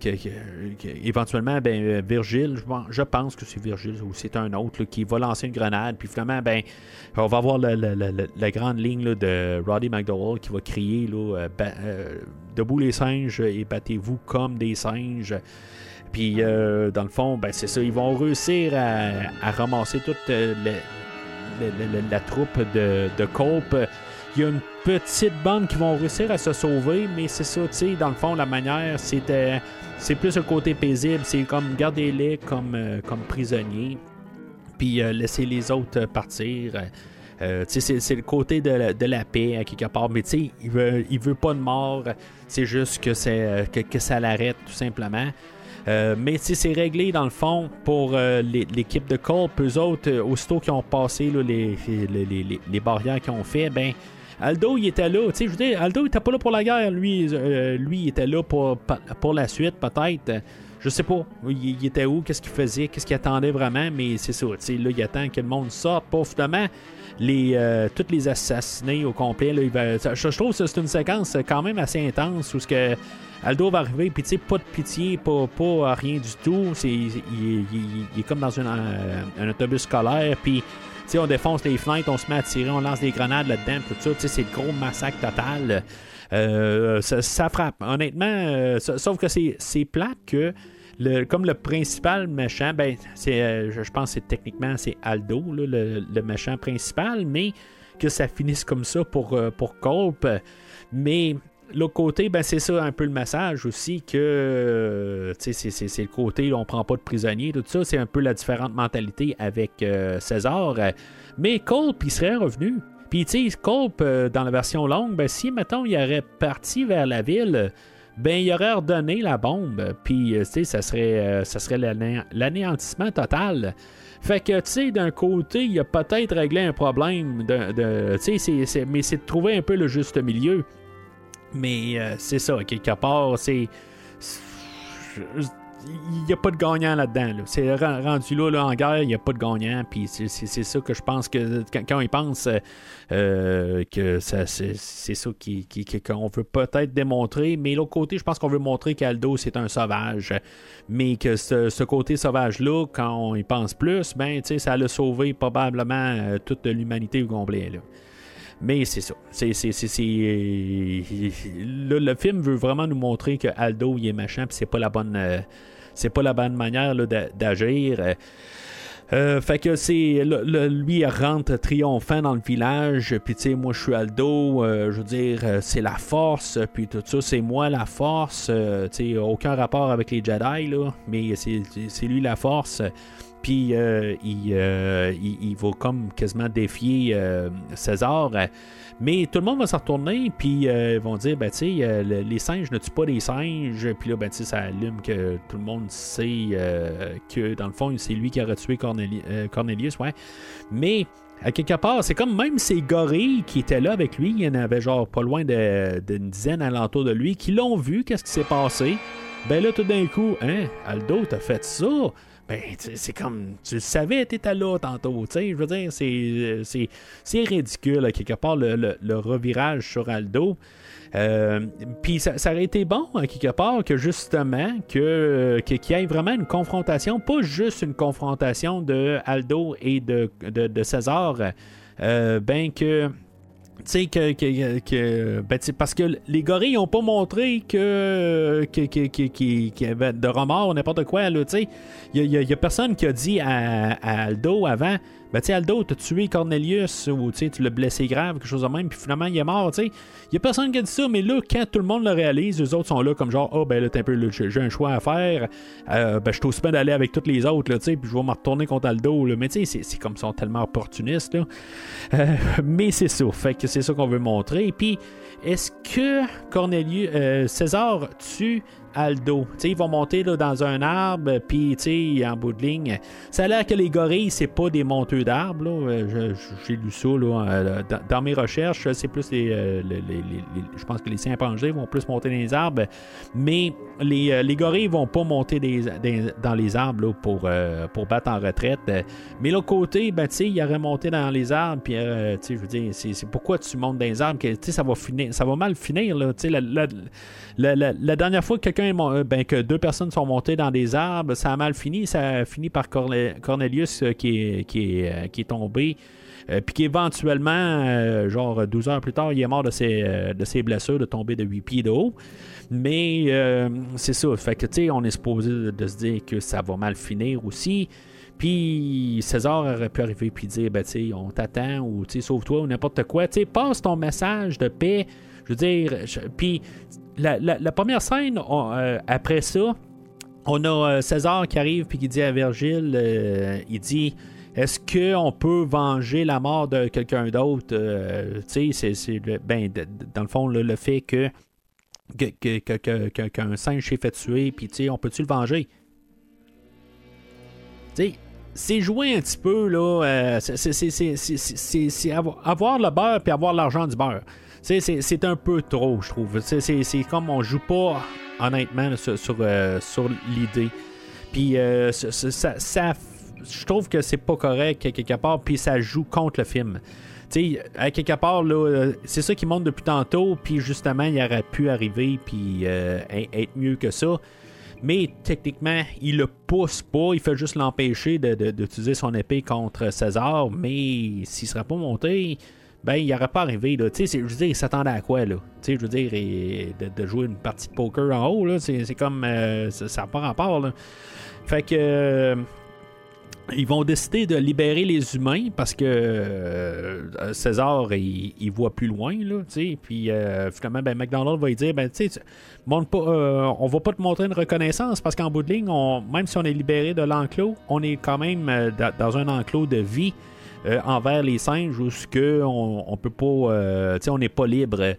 éventuellement, ben, euh, Virgile, je, pense que c'est Virgile ou c'est un autre qui va lancer une grenade. Puis finalement, ben, on va avoir la, grande ligne de Roddy McDowell qui va crier là, euh, Debout les singes et battez-vous comme des singes. Puis dans le fond, ben, c'est ça, ils vont réussir à, ramasser toute la, troupe de, de il y a une petite bande qui vont réussir à se sauver, mais c'est ça, tu sais, dans le fond, la manière, c'était. C'est plus le côté paisible, c'est comme garder-les comme, euh, comme prisonniers, puis euh, laisser les autres partir. Euh, c'est, c'est le côté de la, de la, paix à quelque part, mais tu sais, il veut, il veut pas de mort, c'est juste que, c'est, que, ça l'arrête tout simplement. mais c'est réglé dans le fond pour l'équipe de Colp, eux autres, aussitôt qu'ils ont passé les, les, les, barrières qu'ils ont fait, ben Aldo, il était là. Tu sais, je veux dire, Aldo, il était pas là pour la guerre. Lui, euh, lui il était là pour, pour la suite, peut-être. Je sais pas. Il, était où, qu'est-ce qu'il faisait, qu'est-ce qu'il attendait vraiment, mais c'est ça. Tu sais, là, il attend que le monde sorte. Pas finalement, les, euh, tous les assassinés au complet. Là, je, trouve que c'est une séquence quand même assez intense où ce que Aldo va arriver, puis tu sais, pas de pitié, pas, rien du tout. C'est, il, est comme dans euh, un autobus scolaire, puis on défonce les fenêtres, on se met à tirer, on lance des grenades là-dedans, tout ça. C'est le gros massacre total. Euh, ça, frappe. Honnêtement, euh, sauf que c'est plate que. Le, comme le principal méchant, ben, c'est, euh, je, pense que techniquement c'est Aldo, le, méchant principal, mais que ça finisse comme ça pour, pour. Mais l'autre côté, ben, c'est ça un peu le message aussi que euh, c'est, c'est, le côté on prend pas de prisonniers, tout ça, c'est un peu la différente mentalité avec euh, César. Mais Culp, il serait revenu. Puis, tu sais, Culp, dans la version longue, ben, si, mettons, il aurait parti vers la ville, ben, il aurait redonné la bombe. Puis, tu ça serait, l'anéantissement total. Fait que, tu sais, d'un côté, il a peut-être réglé un problème, de, sais, mais c'est de trouver un peu le juste milieu. Mais euh, c'est ça, quelque part, c'est il n'y a pas de gagnant là-dedans. C'est rendu là, en guerre, il n'y a pas de gagnant. Puis c'est ça que je pense que quand, ils pensent euh, que c'est ça qu'on veut peut-être démontrer. Mais l'autre côté, je pense qu'on veut montrer qu'Aldo, c'est un sauvage. Mais que ce, côté sauvage-là, quand on y pense plus, ben, ça a sauvé probablement euh, toute l'humanité au complet. Mais c'est ça. C'est, le, film veut vraiment nous montrer que Aldo il est machin, puis c'est pas la bonne, euh, c'est pas la bonne manière d'agir. Euh, fait que c'est lui il rentre triomphant dans le village puis tu sais moi je suis Aldo euh, je veux dire c'est la force puis tout ça c'est moi la force tu sais aucun rapport avec les Jedi là mais c'est lui la force puis euh, euh, il, va comme quasiment défier euh, César. Mais tout le monde va se retourner, puis ils vont dire, ben, tu sais, les singes ne tuent pas des singes. Puis là, ben, tu ça allume que tout le monde sait que, dans le fond, c'est lui qui a tué Cornelius, ouais. Mais, à quelque part, c'est comme même ces gorilles qui étaient là avec lui, il y en avait genre pas loin d'une dizaine alentour de lui, qui l'ont vu, qu'est-ce qui s'est passé? Ben là, tout d'un coup, hein, Aldo, t'as fait ça? Ben, c'est comme, tu le savais, t'étais là tantôt, tu sais, je veux dire, c'est, c'est, ridicule, quelque part, le, revirage sur Aldo. Euh, puis ça, aurait été bon, quelque part, que justement, que, qu'il y ait vraiment une confrontation, pas juste une confrontation de Aldo et de, de, César, euh, ben que sais, que, que, ben, parce que les gorilles n'ont pas montré que qu'il y avait de remords ou n'importe quoi. Il n'y a, personne qui a dit à Aldo avant ben, tu Aldo, t'as tué Cornelius ou tu l'as blessé grave, quelque chose de même, puis finalement, il est mort, tu sais. Il a personne qui a dit ça, mais là, quand tout le monde le réalise, les autres sont là comme genre, oh, ben là, t'es un peu, j'ai un choix à faire, euh, ben, je suis aussi d'aller avec tous les autres, là, tu sais, puis je vais me retourner contre Aldo, là. Mais tu sais, c'est comme ils sont tellement opportunistes, là. Euh, mais c'est ça, fait que c'est ça qu'on veut montrer. Puis, est-ce que Cornelius, euh, César tue Aldo. ils vont monter là, dans un arbre, puis en bout de ligne. Ça a l'air que les gorilles, c'est pas des monteux d'arbres. Euh, j'ai lu ça euh, dans, mes recherches. C'est plus euh, les, Je pense que les chimpanzés vont plus monter dans les arbres. Mais les, les gorilles vont pas monter dans les arbres pour, pour battre en retraite. Mais l'autre côté, ben, ils auraient monté dans les arbres. Puis, je veux dire, c'est pourquoi tu montes dans les arbres que ça va finir, ça va mal finir. La, dernière fois que quelqu'un euh, ben, que deux personnes sont montées dans des arbres, ça a mal fini. Ça a fini par Cornelius euh, euh, qui est tombé. Puis qu'éventuellement, genre 12 heures plus tard, il est mort de ses, de ses blessures, de tomber de 8 pieds de haut. Mais c'est ça. Fait que, tu sais, on est supposé de, se dire que ça va mal finir aussi. Puis César aurait pu arriver puis dire, ben, tu sais, on t'attend ou, tu sais, sauve-toi ou n'importe quoi. Tu sais, passe ton message de paix. Je veux dire, puis la, première scène, euh, après ça, on a euh, César qui arrive puis qui dit à Virgile, euh, il dit est-ce qu'on peut venger la mort de quelqu'un d'autre? Sais, c'est ben, dans le fond le, fait que qu'un singe s'est fait tuer, puis on peut-tu le venger? C'est jouer un petit peu là, c'est avoir le beurre puis avoir l'argent du beurre c'est un peu trop, je trouve. C'est comme on joue pas honnêtement sur, sur, euh, l'idée. Puis euh, ça, je trouve que c'est pas correct quelque part, puis ça joue contre le film. Tu à quelque part, là, c'est ça qui monte depuis tantôt, puis justement, il aurait pu arriver, puis euh, être mieux que ça. Mais techniquement, il le pousse pas, il fait juste l'empêcher d'utiliser son épée contre César, mais s'il serait pas monté, ben, il aurait pas arrivé. Là. Je veux dire, il s'attendait à quoi, là? Je veux dire, de, jouer une partie de poker en haut, là, c'est, comme. Euh, ça n'a pas rapport, là. Fait que. Ils vont décider de libérer les humains parce que euh, César il, il, voit plus loin là, puis euh, finalement ben, McDonald va lui dire ben tu sais euh, on va pas te montrer une reconnaissance parce qu'en bout de ligne on, même si on est libéré de l'enclos on est quand même dans un enclos de vie envers les singes où ce que on, on peut pas tu sais on n'est pas libre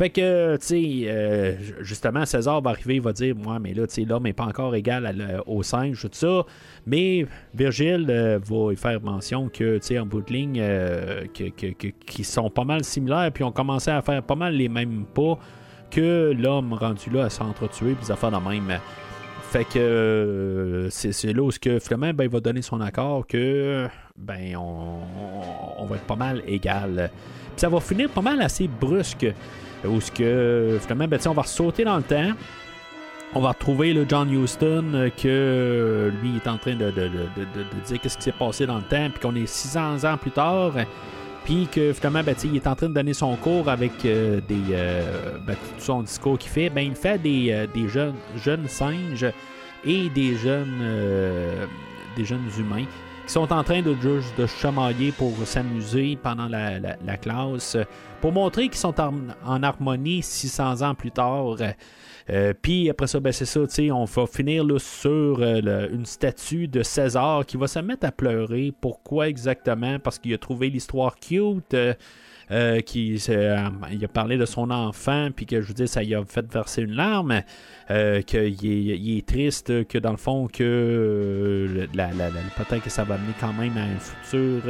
fait que, tu sais, euh, justement, César va arriver, il va dire, moi, mais là, tu sais, l'homme n'est pas encore égal au singe, tout ça. Mais Virgile euh, va y faire mention que, tu sais, en bout de ligne, euh, qui sont pas mal similaires, puis ont commencé à faire pas mal les mêmes pas que l'homme rendu là à s'entretuer, puis à faire la même. Fait que c'est là où que finalement ben, il va donner son accord que ben on, va être pas mal égal. Puis ça va finir pas mal assez brusque. Où ce que finalement, ben, on va sauter dans le temps. On va retrouver le John Houston euh, que euh, lui est en train de, dire qu'est-ce qui s'est passé dans le temps, puis qu'on est 600 ans plus tard, puis que finalement, ben, il est en train de donner son cours avec euh, des, ben, tout son discours qu'il fait. Ben, il fait des, jeunes, jeunes singes et des jeunes, des jeunes humains qui sont en train de de chamailler pour s'amuser pendant la, classe, pour montrer qu'ils sont en, harmonie 600 ans plus tard. Euh, puis après ça, ben c'est ça, on va finir sur euh, une statue de César qui va se mettre à pleurer. Pourquoi exactement? Parce qu'il a trouvé l'histoire cute. Euh, euh, qui euh, a parlé de son enfant, puis que je vous dis, ça lui a fait verser une larme, euh, qu'il est, il est triste, que dans le fond, que la, peut-être que ça va amener quand même à un futur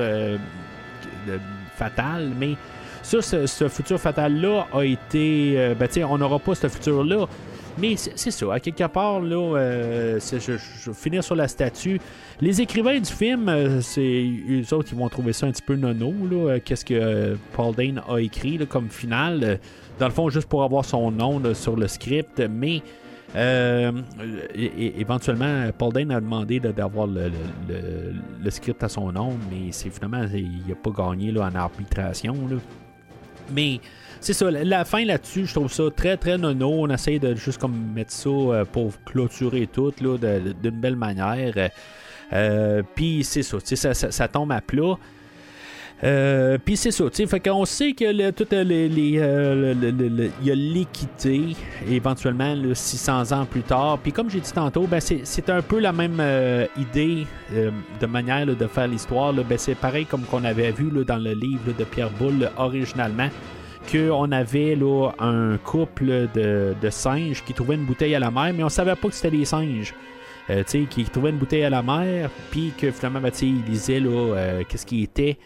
fatal, mais ça, ce, futur fatal-là a été. ben, on n'aura pas ce futur-là. Mais c'est ça, à quelque part, là, je, je, vais finir sur la statue. Les écrivains du film, euh, c'est eux autres qui vont trouver ça un petit peu nono. Euh, qu'est-ce que euh, Paul Dane a écrit comme final Dans le fond, juste pour avoir son nom sur le script, mais. éventuellement, Paul Dane a demandé d'avoir le, script à son nom, mais c'est finalement, il n'a pas gagné là, en arbitration. Mais c'est ça, la fin là-dessus, je trouve ça très très nono. On essaie de juste comme mettre ça pour clôturer tout d'une belle manière. Euh, puis c'est ça, ça, ça, tombe à plat. Euh, puis c'est ça, tu fait qu'on sait que le, les, euh, y a l'équité éventuellement 600 ans plus tard. Puis comme j'ai dit tantôt, ben c'est un peu la même idée de manière de faire l'histoire. Ben c'est pareil comme qu'on avait vu dans le livre de Pierre Boulle originalement qu'on avait là, un couple de, singes qui trouvaient une bouteille à la mer, mais on savait pas que c'était des singes. Euh, qui trouvait une bouteille à la mer, puis que finalement, ben, il lisait là, euh, qu'est-ce qui était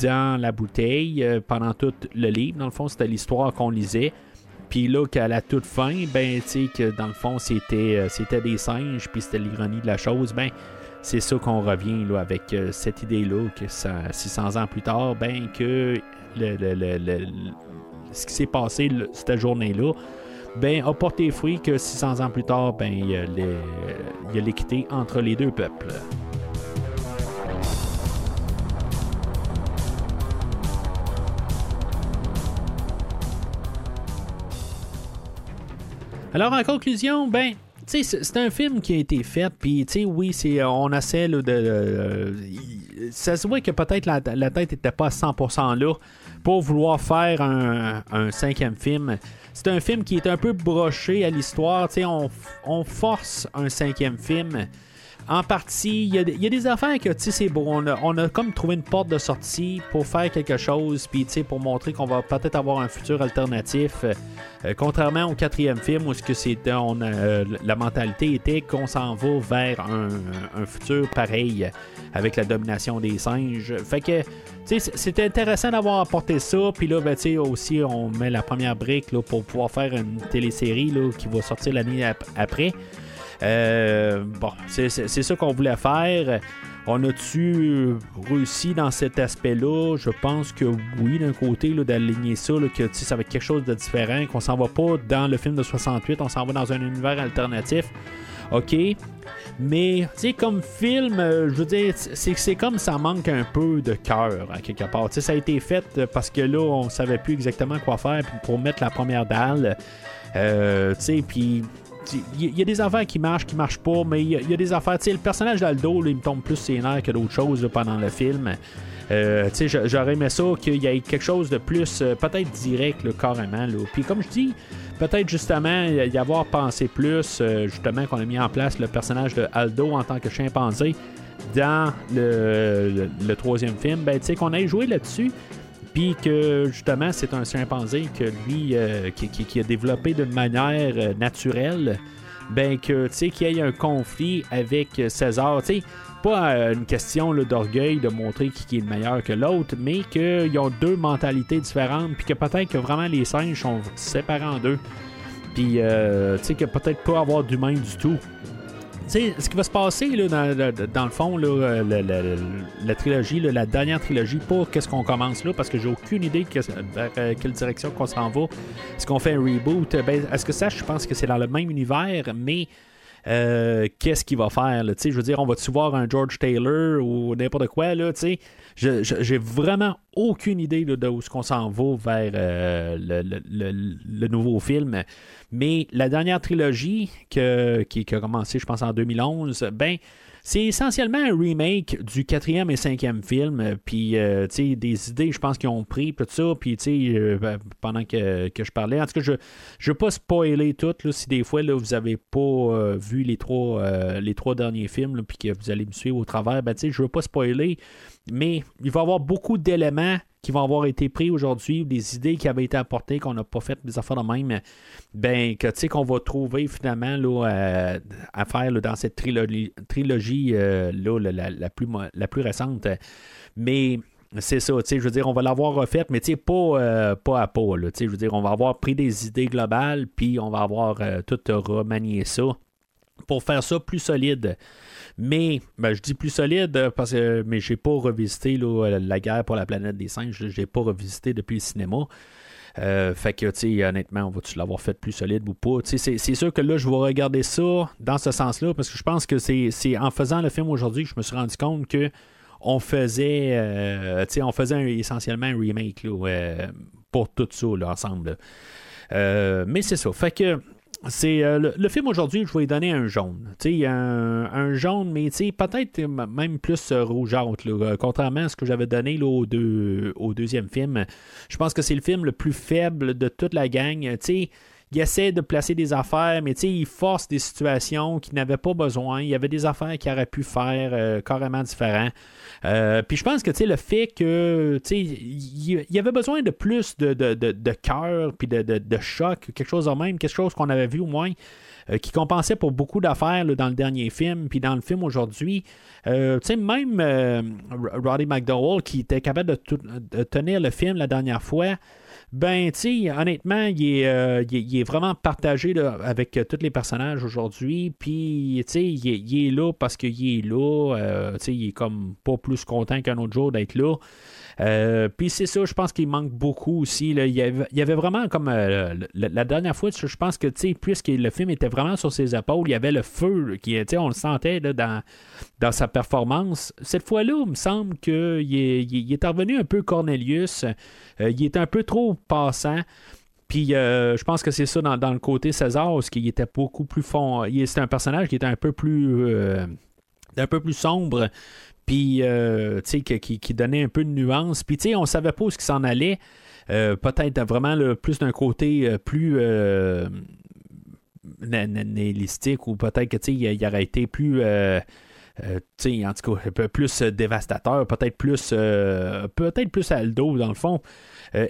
dans la bouteille euh, pendant tout le livre. Dans le fond, c'était l'histoire qu'on lisait. Puis là, qu'à la toute fin, ben, tu que dans le fond, c'était, des singes, puis c'était l'ironie de la chose, ben, c'est ça qu'on revient avec cette idée-là, que ça, 600 ans plus tard, ben, que ce qui s'est passé cette journée-là, ben, a porté fruit que 600 ans plus tard, ben, il y a l'équité entre les deux peuples. Alors, en conclusion, ben, c'est un film qui a été fait, puis oui, c'est on essaie de, ça se voit que peut-être la, tête n'était pas à 100% là pour vouloir faire un, cinquième film c'est un film qui est un peu broché à l'histoire. On, on force un cinquième film. En partie, il y, a des affaires que, c'est bon, on a, comme trouvé une porte de sortie pour faire quelque chose, puis pour montrer qu'on va peut-être avoir un futur alternatif. Euh, contrairement au quatrième film où ce que c'était, on euh, la mentalité était qu'on s'en va vers un, futur pareil avec la domination des singes. Fait que c'est intéressant d'avoir apporté ça. Puis là, ben, aussi, on met la première brique là, pour pouvoir faire une télésérie là, qui va sortir l'année après. Euh, bon, c'est ça qu'on voulait faire. On a-tu réussi dans cet aspect-là? Je pense que oui, d'un côté, d'aligner ça, que ça va être quelque chose de différent, qu'on s'en va pas dans le film de 68, on s'en va dans un univers alternatif. OK. Mais, tu sais, comme film, euh, je veux dire, c'est comme ça manque un peu de cœur, à quelque part. Tu sais, ça a été fait parce que là, on savait plus exactement quoi faire pour mettre la première dalle. Euh, tu sais, puis il y, a des affaires qui marchent, qui marchent pas, mais il y, a des affaires. Tu sais, le personnage d'Aldo, il me tombe plus ses nerfs que d'autres choses pendant le film. Euh, j'aurais aimé ça qu'il y ait quelque chose de plus, euh, peut-être direct, carrément. Là. Puis comme je dis, peut-être justement y avoir pensé plus, euh, justement, qu'on a mis en place le personnage de Aldo en tant que chimpanzé dans le, troisième film, ben, tu sais, qu'on ait joué là-dessus. Puis que justement, c'est un chimpanzé que lui, qui, a développé d'une manière naturelle, ben que tu sais qu'il y ait un conflit avec César, tu sais pas euh, une question d'orgueil de montrer qui, est le meilleur que l'autre, mais qu'ils ont deux mentalités différentes, puis que peut-être que vraiment les singes sont séparés en deux. Puis, euh, tu sais, que peut-être pas avoir d'humain du tout. Sais, ce qui va se passer là, dans, le fond, là, euh, la, trilogie, la dernière trilogie, pas qu'est-ce qu'on commence là, parce que j'ai aucune idée que, vers quelle direction qu'on s'en va. Est-ce qu'on fait un reboot? Ben, est-ce que ça, je pense que c'est dans le même univers, mais euh, qu'est-ce qu'il va faire. Je veux dire, on va-tu voir un George Taylor ou n'importe quoi? Là, j'ai vraiment aucune idée de où ce qu'on s'en va vers euh, le, nouveau film. Mais la dernière trilogie que, qui, a commencé, je pense, en 2011, ben c'est essentiellement un remake du quatrième et cinquième film. Puis, euh, des idées, je pense qu'ils ont pris, tout ça. Puis, euh, pendant que, je parlais, en tout cas, je ne veux pas spoiler tout. Là, si des fois, là, vous n'avez pas vu les trois, les trois derniers films, puis que vous allez me suivre au travers, ben, je veux pas spoiler. Mais il va y avoir beaucoup d'éléments qui vont avoir été pris aujourd'hui, des idées qui avaient été apportées, qu'on n'a pas fait des affaires de même, ben, tu sais, qu'on va trouver finalement là, euh, à, faire dans cette trilogie, trilogie euh, là, la, plus, la plus récente. Mais c'est ça, tu sais, je veux dire, on va l'avoir refait, mais tu sais, pas, euh, pas à pas, tu sais, je veux dire, on va avoir pris des idées globales, puis on va avoir tout remanié ça pour faire ça plus solide. Mais ben, je dis plus solide parce que mais j'ai pas revisité la guerre pour la planète des singes. Je l'ai pas revisité depuis le cinéma. Euh, fait que, tu honnêtement, on va-tu l'avoir fait plus solide ou pas? C'est, c'est sûr que là, je vais regarder ça dans ce sens-là parce que je pense que c'est, en faisant le film aujourd'hui que je me suis rendu compte que on faisait, euh, on faisait essentiellement un remake euh, pour tout ça ensemble. mais c'est ça. Fait que c'est euh, le, film aujourd'hui, je vais donner un jaune. Un, un jaune, mais peut-être même plus euh, rougeâtre. Euh, contrairement à ce que j'avais donné là, au, deux, au, deuxième film. Je pense que c'est le film le plus faible de toute la gang. sais il essaie de placer des affaires, mais il force des situations qu'il n'avait pas besoin. Il y avait des affaires qu'il aurait pu faire carrément différents. Euh, puis je pense que le fait que il y avait besoin de plus de, de, de, cœur, puis de, de, choc, quelque chose de même, quelque chose qu'on avait vu au moins. Euh, qui compensait pour beaucoup d'affaires dans le dernier film, puis dans le film aujourd'hui. Euh, même Roddy McDowell, qui était capable de, tenir le film la dernière fois, ben, tu honnêtement, euh, il est, vraiment partagé avec euh, tous les personnages aujourd'hui. Puis, tu sais, il, est là parce qu'il est là. Euh, tu sais, il est comme pas plus content qu'un autre jour d'être là. Euh, puis c'est ça, je pense qu'il manque beaucoup aussi. Il, y avait, vraiment comme euh, la, dernière fois, je pense que puisque le film était vraiment sur ses épaules, il y avait le feu, qui, on le sentait dans, dans sa performance. Cette fois-là, il me semble qu'il est, il est revenu un peu Cornelius. Euh, il est un peu trop passant. Puis je pense que c'est ça dans, le côté César, parce qu'il était beaucoup plus fond. C'était un personnage qui était un peu plus. un peu plus sombre puis euh, sais, qui, donnait un peu de nuance. Puis on savait pas où ce qui s'en allait. Euh, peut-être vraiment plus d'un côté euh, plus nélistique ou peut-être que sais, il, aurait été plus. sais, en tout cas, plus dévastateur, peut-être plus peut-être plus Aldo dans le fond.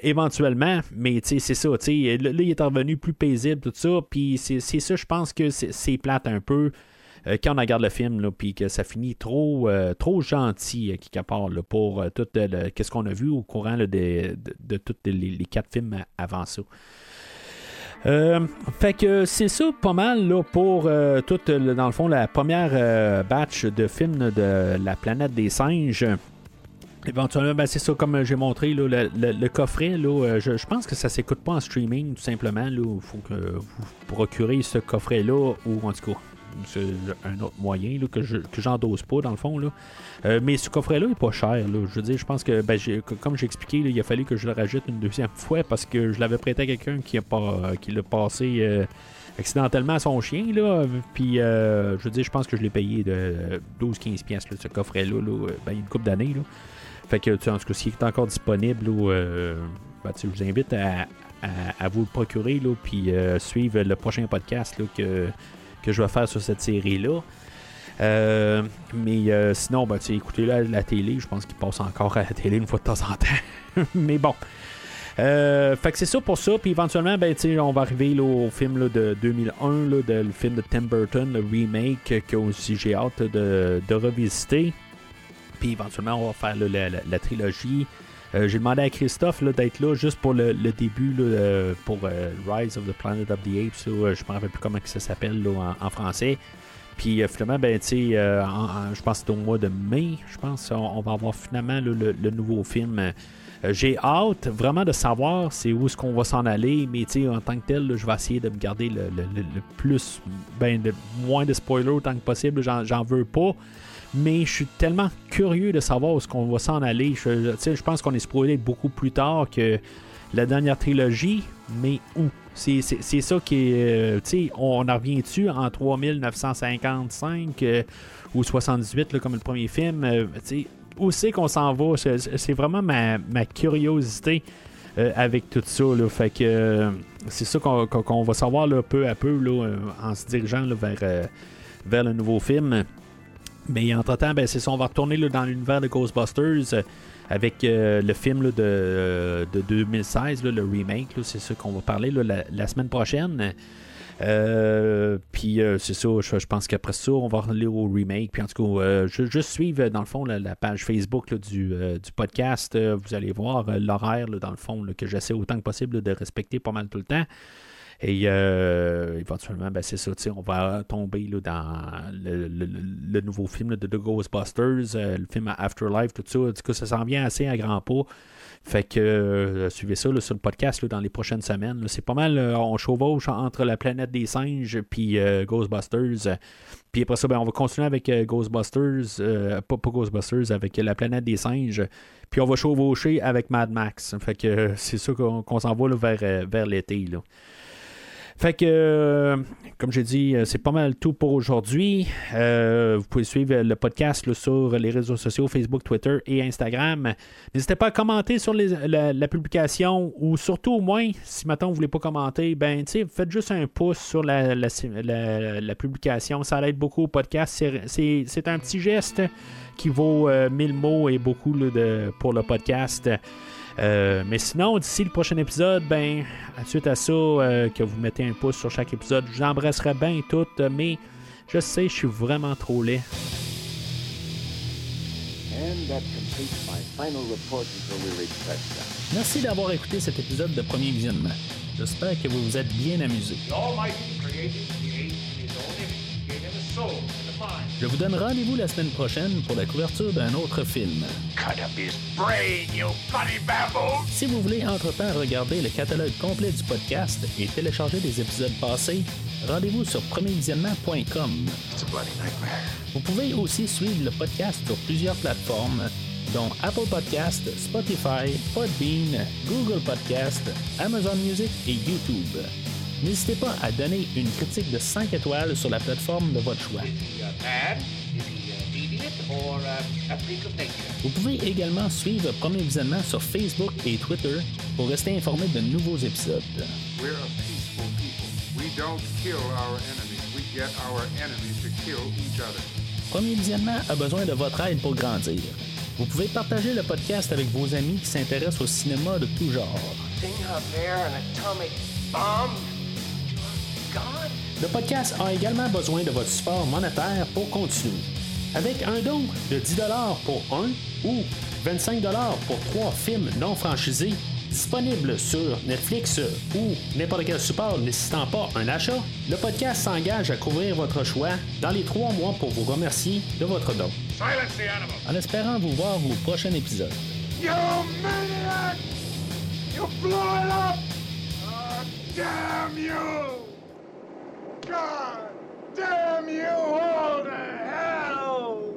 éventuellement, mais c'est ça, là, il est revenu plus paisible, tout ça, puis c'est ça, je pense que c'est plate un peu. Euh, quand on regarde le film, puis que ça finit trop, euh, trop gentil, euh, quelque part, pour tout ce qu'on a vu au courant de, de, tous les, quatre films avant ça. fait que c'est ça pas mal là, pour tout, dans le fond, la première batch de films de la planète des singes. Éventuellement, ben, c'est ça, comme j'ai montré, le, coffret, là, je, pense que ça s'écoute pas en streaming, tout simplement. Il faut que vous procurez ce coffret-là, ou en tout cas, c'est un autre moyen là, que je que j'endose pas dans le fond. Là. Euh, mais ce coffret-là est pas cher. Je veux dire, je pense que ben, comme j'ai expliqué, il a fallu que je le rajoute une deuxième fois parce que je l'avais prêté à quelqu'un qui a pas qui l'a passé euh, accidentellement à son chien. Là, puis, euh, je veux dire, je pense que je l'ai payé de 12-15 pièces ce coffret-là, là, ben, une couple d'années. Là. Fait que, tu en tout cas, s'il est encore disponible, ben, je vous invite à, vous le procurer, là, puis suivre le prochain podcast là, que, que je vais faire sur cette série-là. Euh, mais sinon, ben, écoutez la, la télé, je pense qu'il passe encore à la télé une fois de temps en temps. mais bon. fait que c'est ça pour ça. Puis éventuellement, ben, on va arriver au film de 2001, là, le film de Tim Burton, le remake, que aussi j'ai hâte de, de revisiter. Puis éventuellement, on va faire la, trilogie. Euh, j'ai demandé à Christophe d'être là juste pour le, début euh, pour euh, Rise of the Planet of the Apes. je ne me rappelle plus comment ça s'appelle en, français. Puis finalement, ben, je pense que c'est au mois de mai, je pense, on, va avoir finalement le, nouveau film. J'ai hâte vraiment de savoir où est-ce qu'on va s'en aller, mais en tant que tel, je vais essayer de me garder le, plus, ben, moins de spoilers autant que possible. J'en veux pas mais je suis tellement curieux de savoir où est-ce qu'on va s'en aller. Je, je pense qu'on est spoilé beaucoup plus tard que la dernière trilogie, mais où? C'est, ça qui est. Euh, on en revient-tu en 3955 euh, ou 78, comme le premier film? Euh, où c'est qu'on s'en va? C'est, vraiment ma, curiosité avec tout ça. Fait que c'est ça qu'on, va savoir peu à peu en se dirigeant vers, vers le nouveau film. Mais entre-temps, ben, c'est ça, on va retourner dans l'univers de Ghostbusters euh, avec euh, le film de, 2016, le remake. c'est ça qu'on va parler la, semaine prochaine. Euh, puis c'est ça, je, pense qu'après ça, on va aller au remake. Puis en tout cas, je, juste suivre dans le fond la, page Facebook du, podcast. vous allez voir l'horaire dans le fond que j'essaie autant que possible de respecter pas mal tout le temps. Et euh, éventuellement, ben, c'est ça, on va tomber là, dans le, nouveau film de The Ghostbusters, euh, le film Afterlife, tout ça. Du coup, ça s'en vient assez à grands pas. Fait que euh, suivez ça sur le podcast dans les prochaines semaines. C'est pas mal, on chevauche entre la planète des singes puis Ghostbusters. Puis après ça, ben, on va continuer avec Ghostbusters, pas, Ghostbusters, avec la planète des singes. Puis on va chevaucher avec Mad Max. Fait que c'est ça qu'on s'en va vers, vers l'été. Fait que, euh, comme j'ai dit, euh, c'est pas mal tout pour aujourd'hui. Euh, vous pouvez suivre le podcast sur les réseaux sociaux Facebook, Twitter et Instagram. N'hésitez pas à commenter sur la, publication ou surtout au moins, si maintenant vous voulez pas commenter, ben faites juste un pouce sur la, publication. Ça aide beaucoup au podcast. C'est un petit geste qui vaut mille mots et beaucoup de, pour le podcast. Euh, mais sinon, d'ici le prochain épisode, ben, suite à ça, euh, que vous mettez un pouce sur chaque épisode, j'embrasserai bien tout, mais je sais, je suis vraiment trop laid. Merci d'avoir écouté cet épisode de Premier Visionnement. J'espère que vous vous êtes bien amusé. Je vous donne rendez-vous la semaine prochaine pour la couverture d'un autre film. Si vous voulez entre-temps regarder le catalogue complet du podcast et télécharger des épisodes passés, rendez-vous sur premiervisionnement.com. Vous pouvez aussi suivre le podcast sur plusieurs plateformes, dont Apple Podcast, Spotify, Podbean, Google Podcast, Amazon Music et YouTube. N'hésitez pas à donner une critique de 5 étoiles sur la plateforme de votre choix. Vous pouvez également suivre Premier Visionnement sur Facebook et Twitter pour rester informé de nouveaux épisodes. Premier Visionnement a besoin de votre aide pour grandir. Vous pouvez partager le podcast avec vos amis qui s'intéressent au cinéma de tout genre. Le podcast a également besoin de votre support monétaire pour continuer. Avec un don de 10 pour un ou 25 pour trois films non franchisés disponibles sur Netflix ou n'importe quel support nécessitant pas un achat, le podcast s'engage à couvrir votre choix dans les trois mois pour vous remercier de votre don. En espérant vous voir au prochain épisode. You maniac! You blew it up! Oh, damn you! God damn you all to hell!